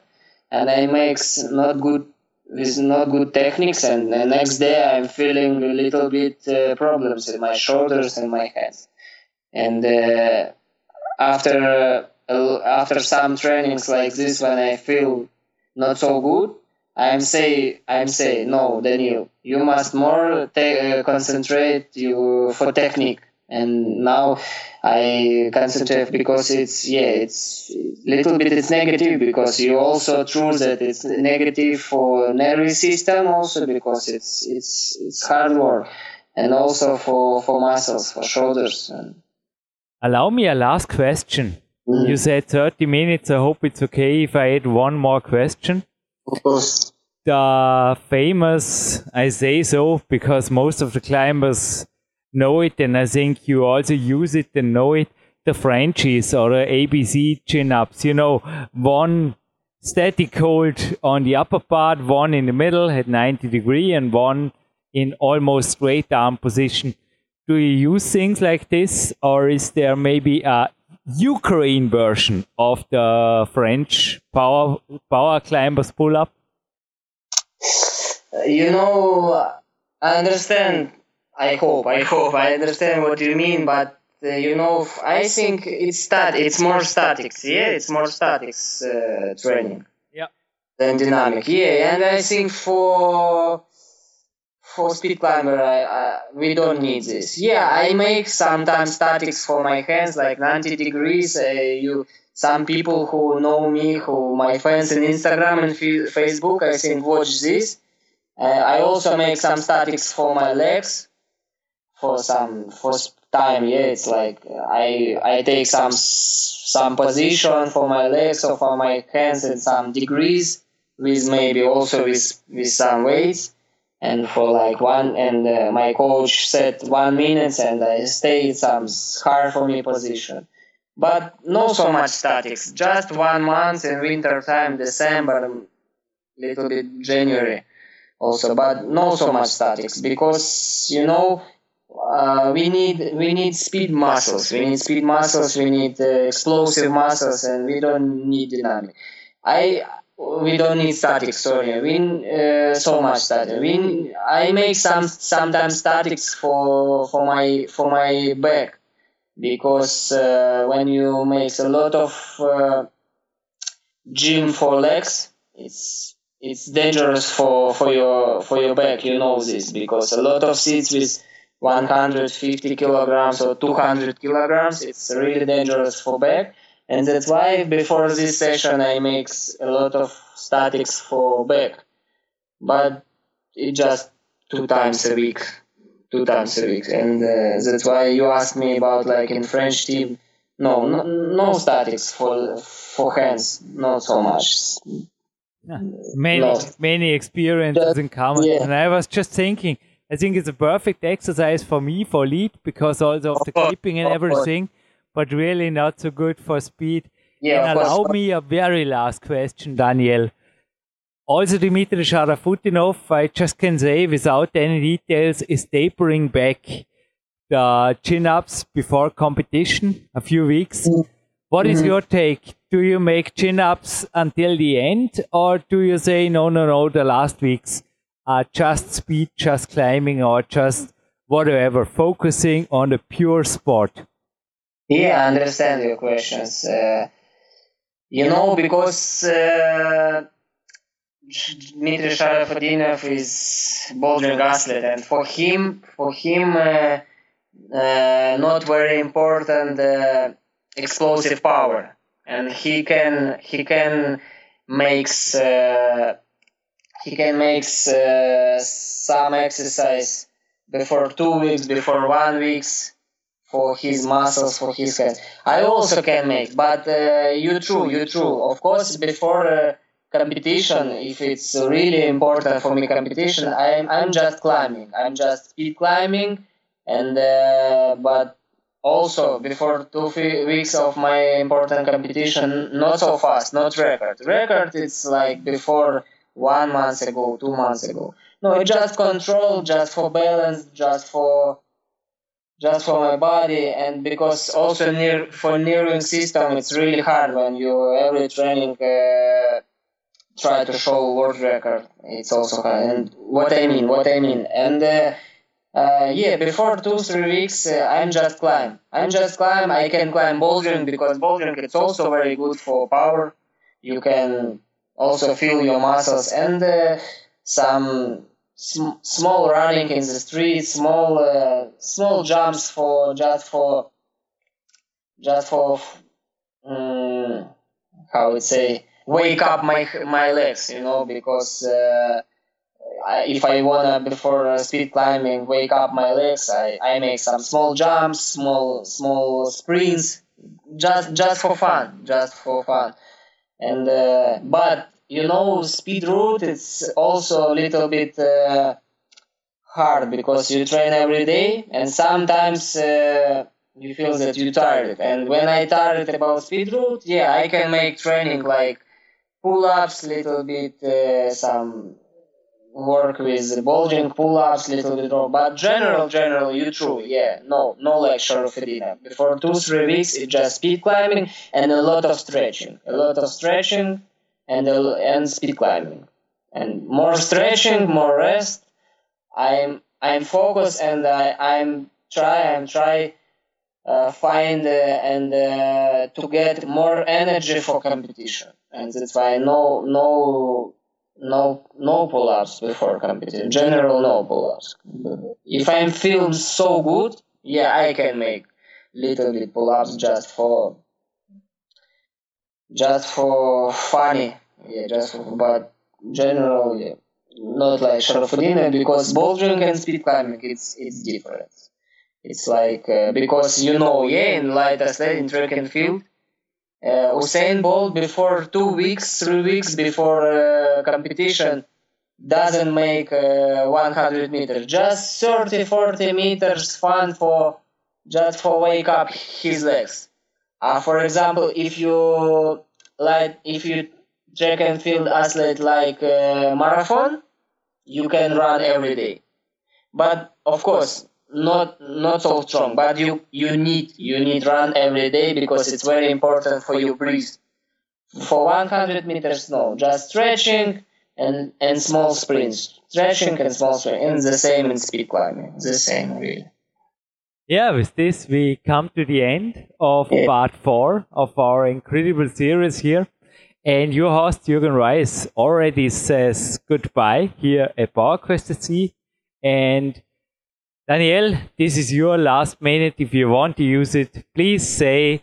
and i makes not good with not good techniques and the next day i'm feeling a little bit uh, problems in my shoulders and my hands and uh, after uh, after some trainings like this when i feel not so good i'm say i'm say no daniel you must more te- uh, concentrate you for technique. And now I concentrate because it's yeah it's little bit it's negative because you also true that it's negative for nervous system also because it's it's it's hard work. And also for for muscles for shoulders and allow me a last question. Mm. you said 30 minutes. I hope it's okay if i add one more question. Of course. The famous i say so because most of the climbers know it and i think you also use it and know it the frenchies or the abc chin ups you know one static hold on the upper part one in the middle at 90 degree and one in almost straight arm position. Do you use things like this, or is there maybe a Ukraine version of the French power power climbers pull up? You know, I understand. I hope. I hope I understand what you mean, but uh, you know, I think it's stat. It's more statics. Yeah, it's more statics uh, training. Yeah. Than dynamic. Yeah, and I think for for speed climber, I, I, we don't need this. Yeah, I make sometimes statics for my hands, like 90 degrees. Uh, you, some people who know me, who my friends in Instagram and f- Facebook, I think watch this. Uh, I also make some statics for my legs, for some for time. Yeah, it's like I I take some some position for my legs or for my hands in some degrees, with maybe also with with some weights and for like one and uh, my coach said one minute and I stayed some hard for me position. But not so much statics just one month in winter time December little bit January also. But not so much statics because you know uh, we need we need speed muscles. We need speed muscles we need uh, explosive muscles and we don't need dynamic. I we don't need static sorry we uh, so much static. We i make some sometimes statics for for my for my back. Because uh, when you make a lot of uh, gym for legs it's it's dangerous for for your for your back. You know this. Because a lot of seats with 150 kilograms or 200 kilograms it's really dangerous for back and that's why before this session I make a lot of statics for back, but it just two times a week, two times a week, and uh, that's why you asked me about like in French team. No, no, no statics for for hands, not so much. Yeah. Many no. many experiences just, in common, yeah. and I was just thinking. I think it's a perfect exercise for me for lead because also of the clipping and everything but really not so good for speed. Yeah, and allow me a very last question, Daniel. Also, Dimitri Sharafutdinov, I just can say without any details, is tapering back the chin ups before competition a few weeks. What is mm-hmm. your take? Do you make chin ups until the end, or do you say no, no, no? The last weeks are just speed, just climbing, or just whatever, focusing on the pure sport? Yeah, I understand your questions. Uh, you know, because uh, Dmitry Sharafutdinov is bouldering athlete, and for him, for him, uh, uh, not very important uh, explosive power, and he can he can makes uh, he can makes some exercise before two weeks, before one weeks for his muscles, for his head. I also can make, but uh, you true, you true. Of course, before uh, competition, if it's really important for me competition, I'm I'm just climbing. I'm just speed climbing, and uh, but also before two weeks of my important competition, not so fast, not record. Record it's like before one month ago, two months ago. No, just control, just for balance, just for just for my body and because also near for nerving system it's really hard when you every training uh, try to show world record it's also hard. And what i mean what i mean and uh, uh, yeah before two three weeks uh, i'm just climb. I'm just climb i can climb bouldering because bouldering it's also very good for power. You can also feel your muscles and uh, some sm- small running in the street, small uh, small jumps for just for just for um, how would say wake up my my legs, you know, because uh, I, if I wanna before speed climbing wake up my legs, I, I make some small jumps, small small sprints, just just for fun, just for fun, and uh, but you know speed route it's also a little bit uh, hard because you train every day and sometimes uh, you feel that you're tired. And when i tired about speed route yeah i can make training like pull-ups little bit uh, some work with bulging pull-ups little bit more. But general general you true yeah no no lecture of edema before two three weeks it's just speed climbing and a lot of stretching a lot of stretching and and speed climbing and more stretching more rest. I'm i'm focused and I, i'm try i'm try uh, find uh, and uh, to get more energy for competition. And that's why no no no no pull-ups before competition. General no pull-ups. If i'm feeling so good yeah i can make little bit pull-ups just for just for funny, yeah, just for, but generally not like Sharafudina because bouldering and speed climbing, it's it's different. It's like uh, because you know, yeah, in light athletic in track and field, uh, Usain Bolt before two weeks, three weeks before uh, competition doesn't make uh, 100 meters, just 30, 40 meters fun for just for wake up his legs uh, for example, if you like, if you track and field athlete like uh, marathon, you can run every day. But of course, not not so strong. But you you need you need run every day because it's very important for your breathe. For 100 meters, no, just stretching and and small sprints, stretching and small sprints, and the same in speed climbing, the same really. Yeah, with this, we come to the end of part four of our incredible series here. And your host, Jürgen Reis, already says goodbye here at PowerQuest SC. And Daniel, this is your last minute. If you want to use it, please say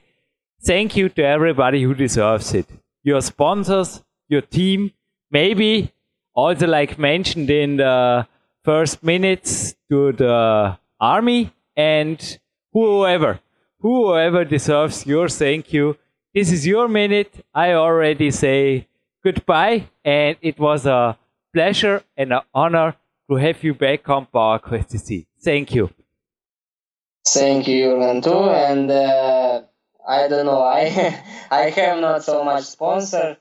thank you to everybody who deserves it. Your sponsors, your team, maybe also like mentioned in the first minutes to the army and whoever, whoever deserves your thank you. This is your minute. I already say goodbye, and it was a pleasure and an honor to have you back on PowerQuest CC. Thank you. Thank you, too. And uh, I don't know, I I have not so much sponsor.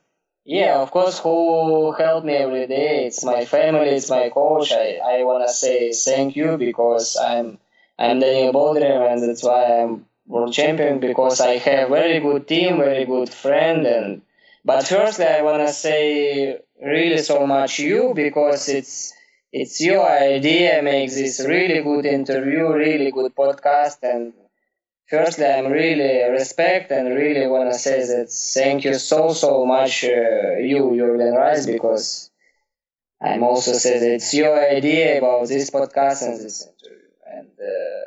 Yeah, of course, who help me every day? It's my family, it's my coach. I, I want to say thank you because I'm I'm Daniel Boldyrev, and that's why I'm world champion because I have very good team, very good friend, and but firstly I wanna say really so much you because it's it's your idea makes this really good interview, really good podcast, and firstly I'm really respect and really wanna say that thank you so so much uh, you Jürgen Reis because I'm also say that it's your idea about this podcast and this interview and uh,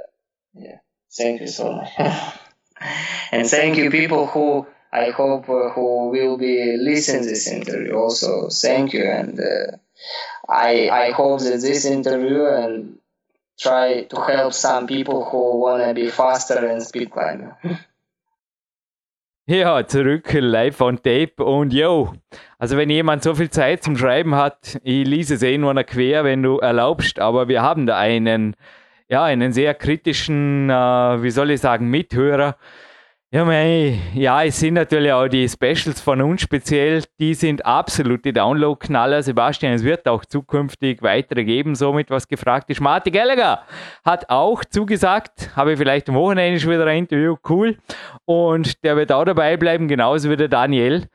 yeah, thank you so much. and thank you people who I hope uh, who will be listening this interview also. Thank you, and uh, I I hope that this interview and try to help some people who wanna be faster in speed climbing. Ja, zurück live on tape und yo, also wenn jemand so viel Zeit zum Schreiben hat, ich lese es eh nur noch quer, wenn du erlaubst, aber wir haben da einen ja, einen sehr kritischen, äh, wie soll ich sagen, Mithörer. Ja, mei, ja, es sind natürlich auch die Specials von uns speziell, die sind absolute Download-Knaller. Sebastian, es wird auch zukünftig weitere geben, somit was gefragt ist. Martin Gallagher hat auch zugesagt, habe ich vielleicht am Wochenende schon wieder ein Interview, cool. Und der wird auch dabei bleiben, genauso wie der Daniel.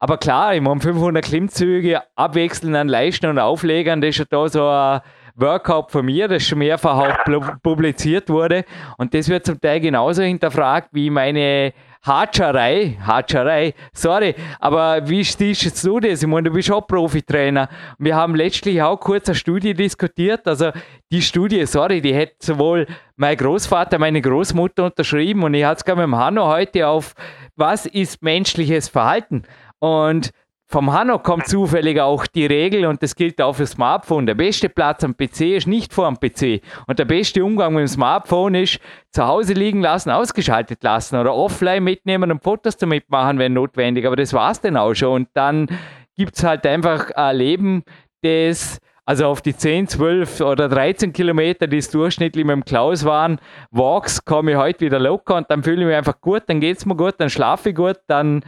Aber klar, ich meine, 500 Klimmzüge abwechselnd an Leisten und Auflegern, das ist ja da so ein Workout von mir, das schon mehrfach auch publiziert wurde. Und das wird zum Teil genauso hinterfragt wie meine Hatscherei, Hatscherei, sorry, aber wie siehst du das? Ich meine, du bist auch Profitrainer. Wir haben letztlich auch kurz eine Studie diskutiert. Also die Studie, sorry, die hätte sowohl mein Großvater, meine Großmutter unterschrieben und ich hatte es gerade mit dem Hanno heute auf, was ist menschliches Verhalten? Und vom Hanno kommt zufällig auch die Regel und das gilt auch für Smartphone. Der beste Platz am PC ist nicht vor dem PC. Und der beste Umgang mit dem Smartphone ist zu Hause liegen lassen, ausgeschaltet lassen oder offline mitnehmen und Fotos damit machen, wenn notwendig. Aber das war es dann auch schon. Und dann gibt es halt einfach ein Leben, das also auf die 10, 12 oder 13 Kilometer, die es durchschnittlich mit dem Klaus waren, Walks, komme ich heute wieder locker und dann fühle ich mich einfach gut, dann geht es mir gut, dann schlafe ich gut, dann,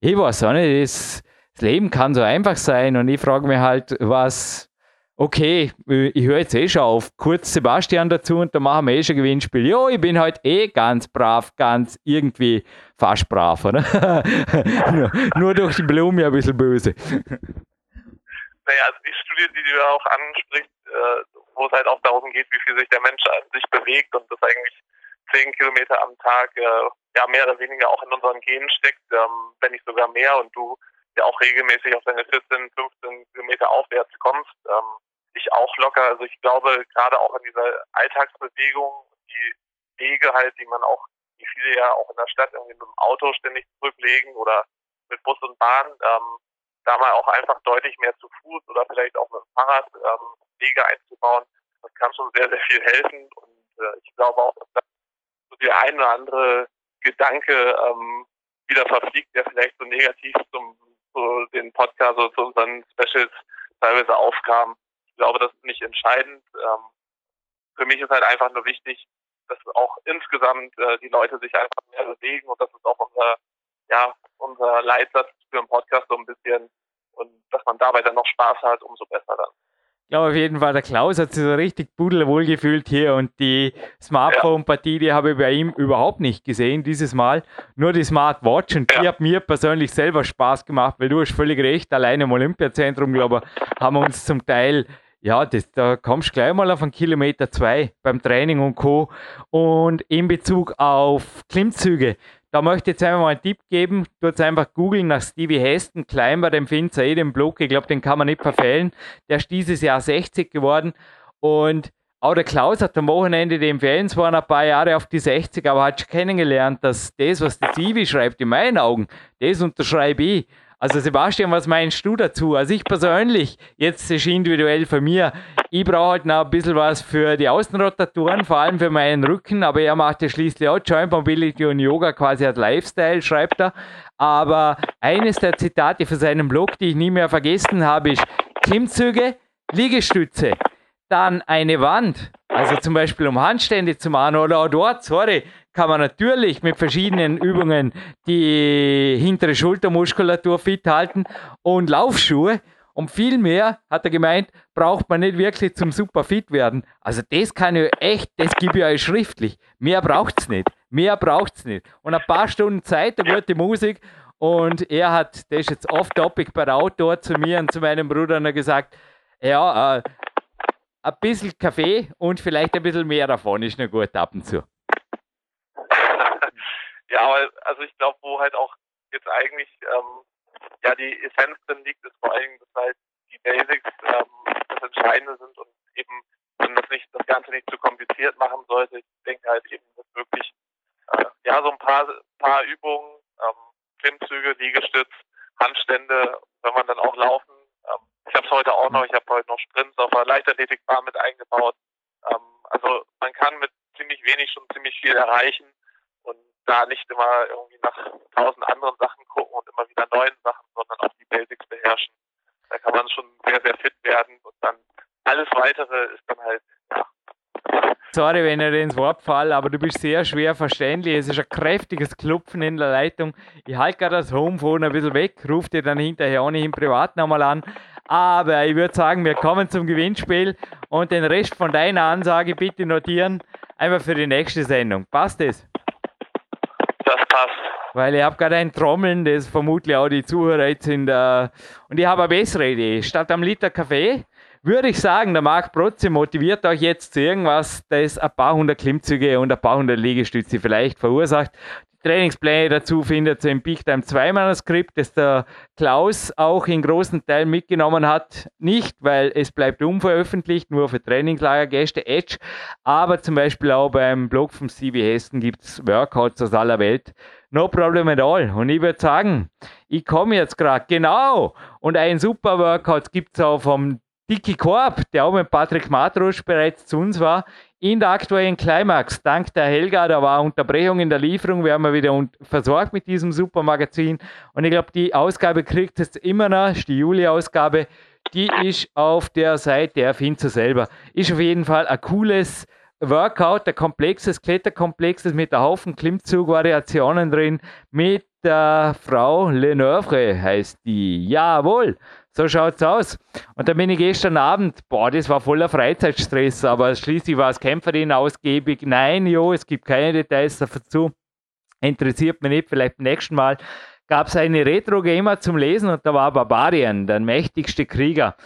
ich weiß auch nicht, das, das Leben kann so einfach sein und ich frage mich halt, was, okay, ich höre jetzt eh schon auf, kurz Sebastian dazu und dann machen wir eh schon Gewinnspiel. Jo, ich bin halt eh ganz brav, ganz irgendwie fast brav, oder? nur, nur, durch die Blume ein bisschen böse. Naja, also die Studie, die du auch ansprichst, äh, wo es halt auch darum geht, wie viel sich der Mensch an sich bewegt und das eigentlich zehn Kilometer am Tag äh, ja mehr oder weniger auch in unseren Genen steckt, ähm, wenn nicht sogar mehr und du ja auch regelmäßig auf deine 14, 15 Kilometer aufwärts kommst. Ähm, ich auch locker. Also ich glaube, gerade auch in dieser Alltagsbewegung, die Wege halt, die man auch, die viele ja auch in der Stadt irgendwie mit dem Auto ständig zurücklegen oder mit Bus und Bahn, ähm, da mal auch einfach deutlich mehr zu Fuß oder vielleicht auch mit dem Fahrrad ähm, Wege einzubauen, das kann schon sehr, sehr viel helfen. Und äh, ich glaube auch, dass da so der ein oder andere Gedanke ähm, wieder verfliegt, der vielleicht so negativ zum zu den Podcasts oder zu unseren Specials teilweise aufkam. Ich glaube, das ist nicht entscheidend. Ähm, für mich ist halt einfach nur wichtig, dass auch insgesamt äh, die Leute sich einfach mehr bewegen und das ist auch unser, ja, unser Leitsatz für den Podcast so ein bisschen und dass man dabei dann noch Spaß hat, umso besser dann. Ich glaube auf jeden Fall, der Klaus hat sich so richtig pudelwohl gefühlt hier und die Smartphone-Partie, die habe ich bei ihm überhaupt nicht gesehen dieses Mal. Nur die Smartwatch und die hat mir persönlich selber Spaß gemacht, weil du hast völlig recht, allein im Olympiazentrum, glaube ich, haben wir uns zum Teil ja, das, da kommst du gleich mal auf einen Kilometer zwei beim Training und Co. Und in Bezug auf Klimmzüge, da möchte ich jetzt einfach mal einen Tipp geben. Jetzt einfach googeln nach Stevie Heston, Climber, dem findet ihr eh den Blog. Ich glaube, den kann man nicht verfehlen. Der ist dieses Jahr 60 geworden. Und auch der Klaus hat am Wochenende, die empfehlen zwar ein paar Jahre auf die 60, aber hat schon kennengelernt, dass das, was der Stevie schreibt, in meinen Augen, das unterschreibe ich. Also Sebastian, was meinst du dazu? Also ich persönlich, jetzt ist individuell für mir, ich brauche halt noch ein bisschen was für die Außenrotatoren, vor allem für meinen Rücken, aber er macht ja schließlich auch Joint Mobility und Yoga quasi als Lifestyle, schreibt er. Aber eines der Zitate für seinen Blog, die ich nie mehr vergessen habe, ist Klimmzüge, Liegestütze, dann eine Wand, also zum Beispiel um Handstände zu machen oder auch dort, sorry, kann man natürlich mit verschiedenen Übungen die hintere Schultermuskulatur fit halten und Laufschuhe. Und viel mehr, hat er gemeint, braucht man nicht wirklich zum super fit werden. Also das kann ich echt, das gebe ich euch schriftlich. Mehr braucht es nicht. Mehr braucht es nicht. Und ein paar Stunden Zeit, eine gute Musik. Und er hat, das ist jetzt off-topic bei Outdoor zu mir und zu meinem Bruder und gesagt, ja, äh, ein bisschen Kaffee und vielleicht ein bisschen mehr davon ist noch gut ab und zu. Ja, aber also ich glaube, wo halt auch jetzt eigentlich ähm, ja die Essenz drin liegt, ist vor allem, dass halt die Basics ähm, das Entscheidende sind und eben man das nicht das Ganze nicht zu kompliziert machen sollte. Ich denke halt eben, dass wirklich äh, ja so ein paar paar Übungen, ähm, Klimmzüge, Liegestütz, Handstände, wenn man dann auch laufen. Ähm, ich habe es heute auch noch, ich habe heute noch Sprints auf der Leichtathletikbahn mit eingebaut. Ähm, also man kann mit ziemlich wenig schon ziemlich viel erreichen da nicht immer irgendwie nach tausend anderen Sachen gucken und immer wieder neuen Sachen, sondern auch die Basics beherrschen. Da kann man schon sehr, sehr fit werden und dann alles weitere ist dann halt, ja. Sorry, wenn ich ins Wort falle, aber du bist sehr schwer verständlich. Es ist ein kräftiges Klopfen in der Leitung. Ich halte gerade das Homephone ein bisschen weg, rufe dir dann hinterher im Privat nochmal an. Aber ich würde sagen, wir kommen zum Gewinnspiel und den Rest von deiner Ansage bitte notieren, einfach für die nächste Sendung. Passt das? Weil ich habe gerade ein Trommeln, das vermutlich auch die Zuhörer jetzt sind. Äh, und ich habe eine bessere Idee. Statt am Liter Kaffee würde ich sagen, der Marc Protze motiviert euch jetzt zu irgendwas, das ein paar hundert Klimmzüge und ein paar hundert Liegestütze vielleicht verursacht. Trainingspläne dazu findet ihr im Big Time 2 Manuskript, das der Klaus auch in großen Teilen mitgenommen hat. Nicht, weil es bleibt unveröffentlicht, nur für Trainingslagergäste, Edge, aber zum Beispiel auch beim Blog vom CB Hessen gibt es Workouts aus aller Welt. No problem at all. Und ich würde sagen, ich komme jetzt gerade, genau. Und ein super Workout gibt es auch vom Dicky Korb, der auch mit Patrick Matrusch bereits zu uns war, in der aktuellen Climax. Dank der Helga, da war Unterbrechung in der Lieferung. Wir haben wieder versorgt mit diesem super Magazin. Und ich glaube, die Ausgabe kriegt es immer noch, die Juli-Ausgabe. Die ist auf der Seite, er findet sie selber. Ist auf jeden Fall ein cooles Workout, ein komplexes Kletterkomplex mit einem Haufen Klimmzug-Variationen drin, mit der Frau Leneuvre heißt die. Jawohl. So schaut's aus. Und dann bin ich gestern Abend, boah, das war voller Freizeitstress, aber schließlich war es Kämpferin ausgiebig. Nein, jo, es gibt keine Details dazu. Interessiert mich nicht, vielleicht beim nächsten Mal. Gab es eine Retro-Gamer zum Lesen und da war Barbarian, der mächtigste Krieger.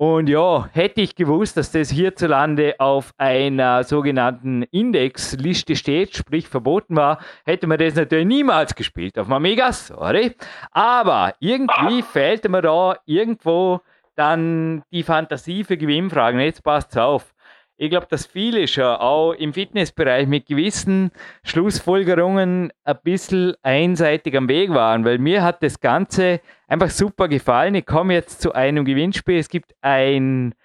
Und ja, hätte ich gewusst, dass das hierzulande auf einer sogenannten Indexliste steht, sprich verboten war, hätte man das natürlich niemals gespielt auf Amiga, sorry. Aber irgendwie fehlte mir da irgendwo dann die Fantasie für Gewinnfragen. Jetzt passt's auf ich glaube, dass viele schon auch im Fitnessbereich mit gewissen Schlussfolgerungen ein bisschen einseitig am Weg waren, weil mir hat das Ganze einfach super gefallen. Ich komme jetzt zu einem Gewinnspiel. Es gibt ein,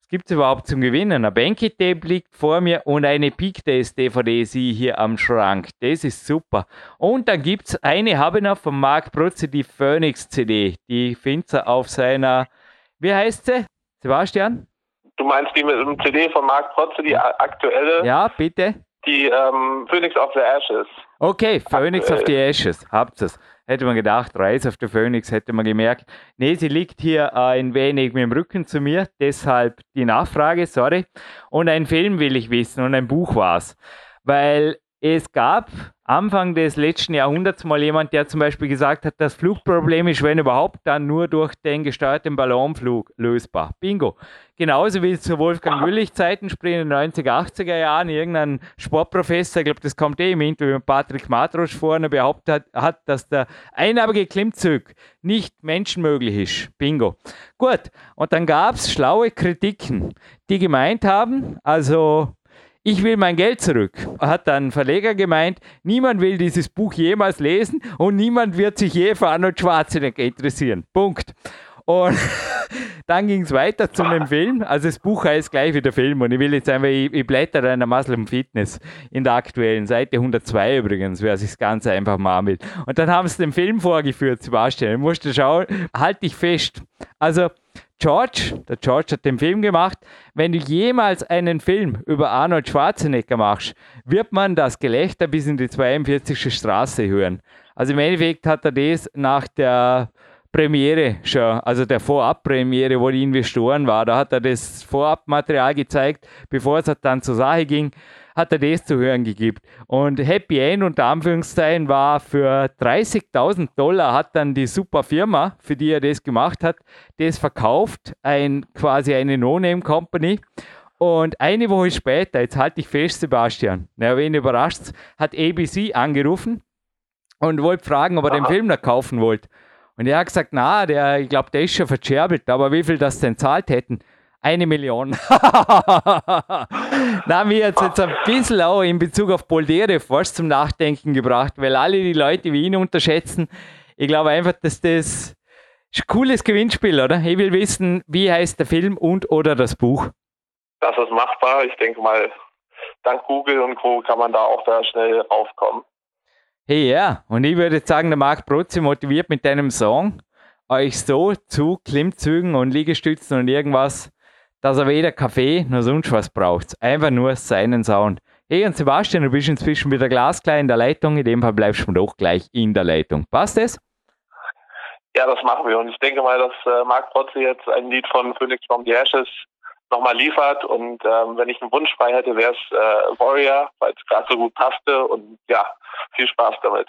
was gibt es überhaupt zum Gewinnen? Ein Banky Tape liegt vor mir und eine Peak Test DVD sie hier am Schrank. Das ist super. Und dann gibt es eine, habe ich noch von Marc Protze, die Phoenix CD. Die findet ihr auf seiner, wie heißt sie? Sebastian? Du meinst die mit dem CD von Mark Protze, die aktuelle? Ja, bitte. Die ähm, Phoenix of the Ashes. Okay, Phoenix Aktuell. of the Ashes. Habt es. Hätte man gedacht, Rise of the Phoenix hätte man gemerkt. Nee, sie liegt hier ein wenig mit dem Rücken zu mir, deshalb die Nachfrage, sorry. Und ein Film will ich wissen und ein Buch war es. Weil es gab Anfang des letzten Jahrhunderts mal jemand, der zum Beispiel gesagt hat, das Flugproblem ist, wenn überhaupt, dann nur durch den gesteuerten Ballonflug lösbar. Bingo. Genauso wie zu Wolfgang Willig Zeiten sprechen in den 90er, 80er Jahren irgendein Sportprofessor, ich glaube, das kommt eh im Interview mit Patrick Matrosch vorne, behauptet hat, dass der einarmige Klimmzug nicht menschenmöglich ist. Bingo. Gut. Und dann gab es schlaue Kritiken, die gemeint haben, also ich will mein Geld zurück. Hat dann ein Verleger gemeint, niemand will dieses Buch jemals lesen und niemand wird sich je für Arnold Schwarzenegger interessieren. Punkt. Und dann ging es weiter zu einem Film. Also das Buch heißt gleich wie der Film. Und ich will jetzt einfach, ich, ich blätter in der Muslim Fitness in der aktuellen Seite 102 übrigens, wer sich das Ganze einfach mal will. Und dann haben sie den Film vorgeführt, Sebastian. Ich musste schauen, halt dich fest. Also George, der George hat den Film gemacht. Wenn du jemals einen Film über Arnold Schwarzenegger machst, wird man das Gelächter bis in die 42. Straße hören. Also im Endeffekt hat er das nach der Premiere schon, also der Vorabpremiere, wo die Investoren war, da hat er das Vorabmaterial gezeigt, bevor es dann zur Sache ging hat er das zu hören gegeben. Und Happy End unter Anführungszeichen war für 30.000 Dollar hat dann die super Firma, für die er das gemacht hat, das verkauft, ein, quasi eine No-Name-Company. Und eine Woche später, jetzt halte ich fest, Sebastian, na, wen überrascht hat ABC angerufen und wollte fragen, ob er Aha. den Film noch kaufen wollte. Und er hat gesagt, na, der, ich glaube, der ist schon verscherbelt, aber wie viel das denn zahlt hätten? Eine Million. Na, mir hat jetzt ein bisschen auch in Bezug auf Boldere fast zum Nachdenken gebracht, weil alle die Leute wie ihn unterschätzen. Ich glaube einfach, dass das ein cooles Gewinnspiel, oder? Ich will wissen, wie heißt der Film und oder das Buch? Das ist machbar. Ich denke mal, dank Google und Co. kann man da auch da schnell raufkommen. Hey, ja. Und ich würde sagen, der Marc Brutzi motiviert mit deinem Song euch so zu Klimmzügen und Liegestützen und irgendwas dass er weder Kaffee noch sonst was braucht. Einfach nur seinen Sound. Hey und Sebastian, du bist inzwischen wieder glasklar in der Leitung. In dem Fall bleibst du doch gleich in der Leitung. Passt das? Ja, das machen wir. Und ich denke mal, dass äh, Marc Protze jetzt ein Lied von Phoenix from the Ashes nochmal liefert. Und ähm, wenn ich einen Wunsch frei hätte, wäre es äh, Warrior, weil es gerade so gut passte. Und ja, viel Spaß damit.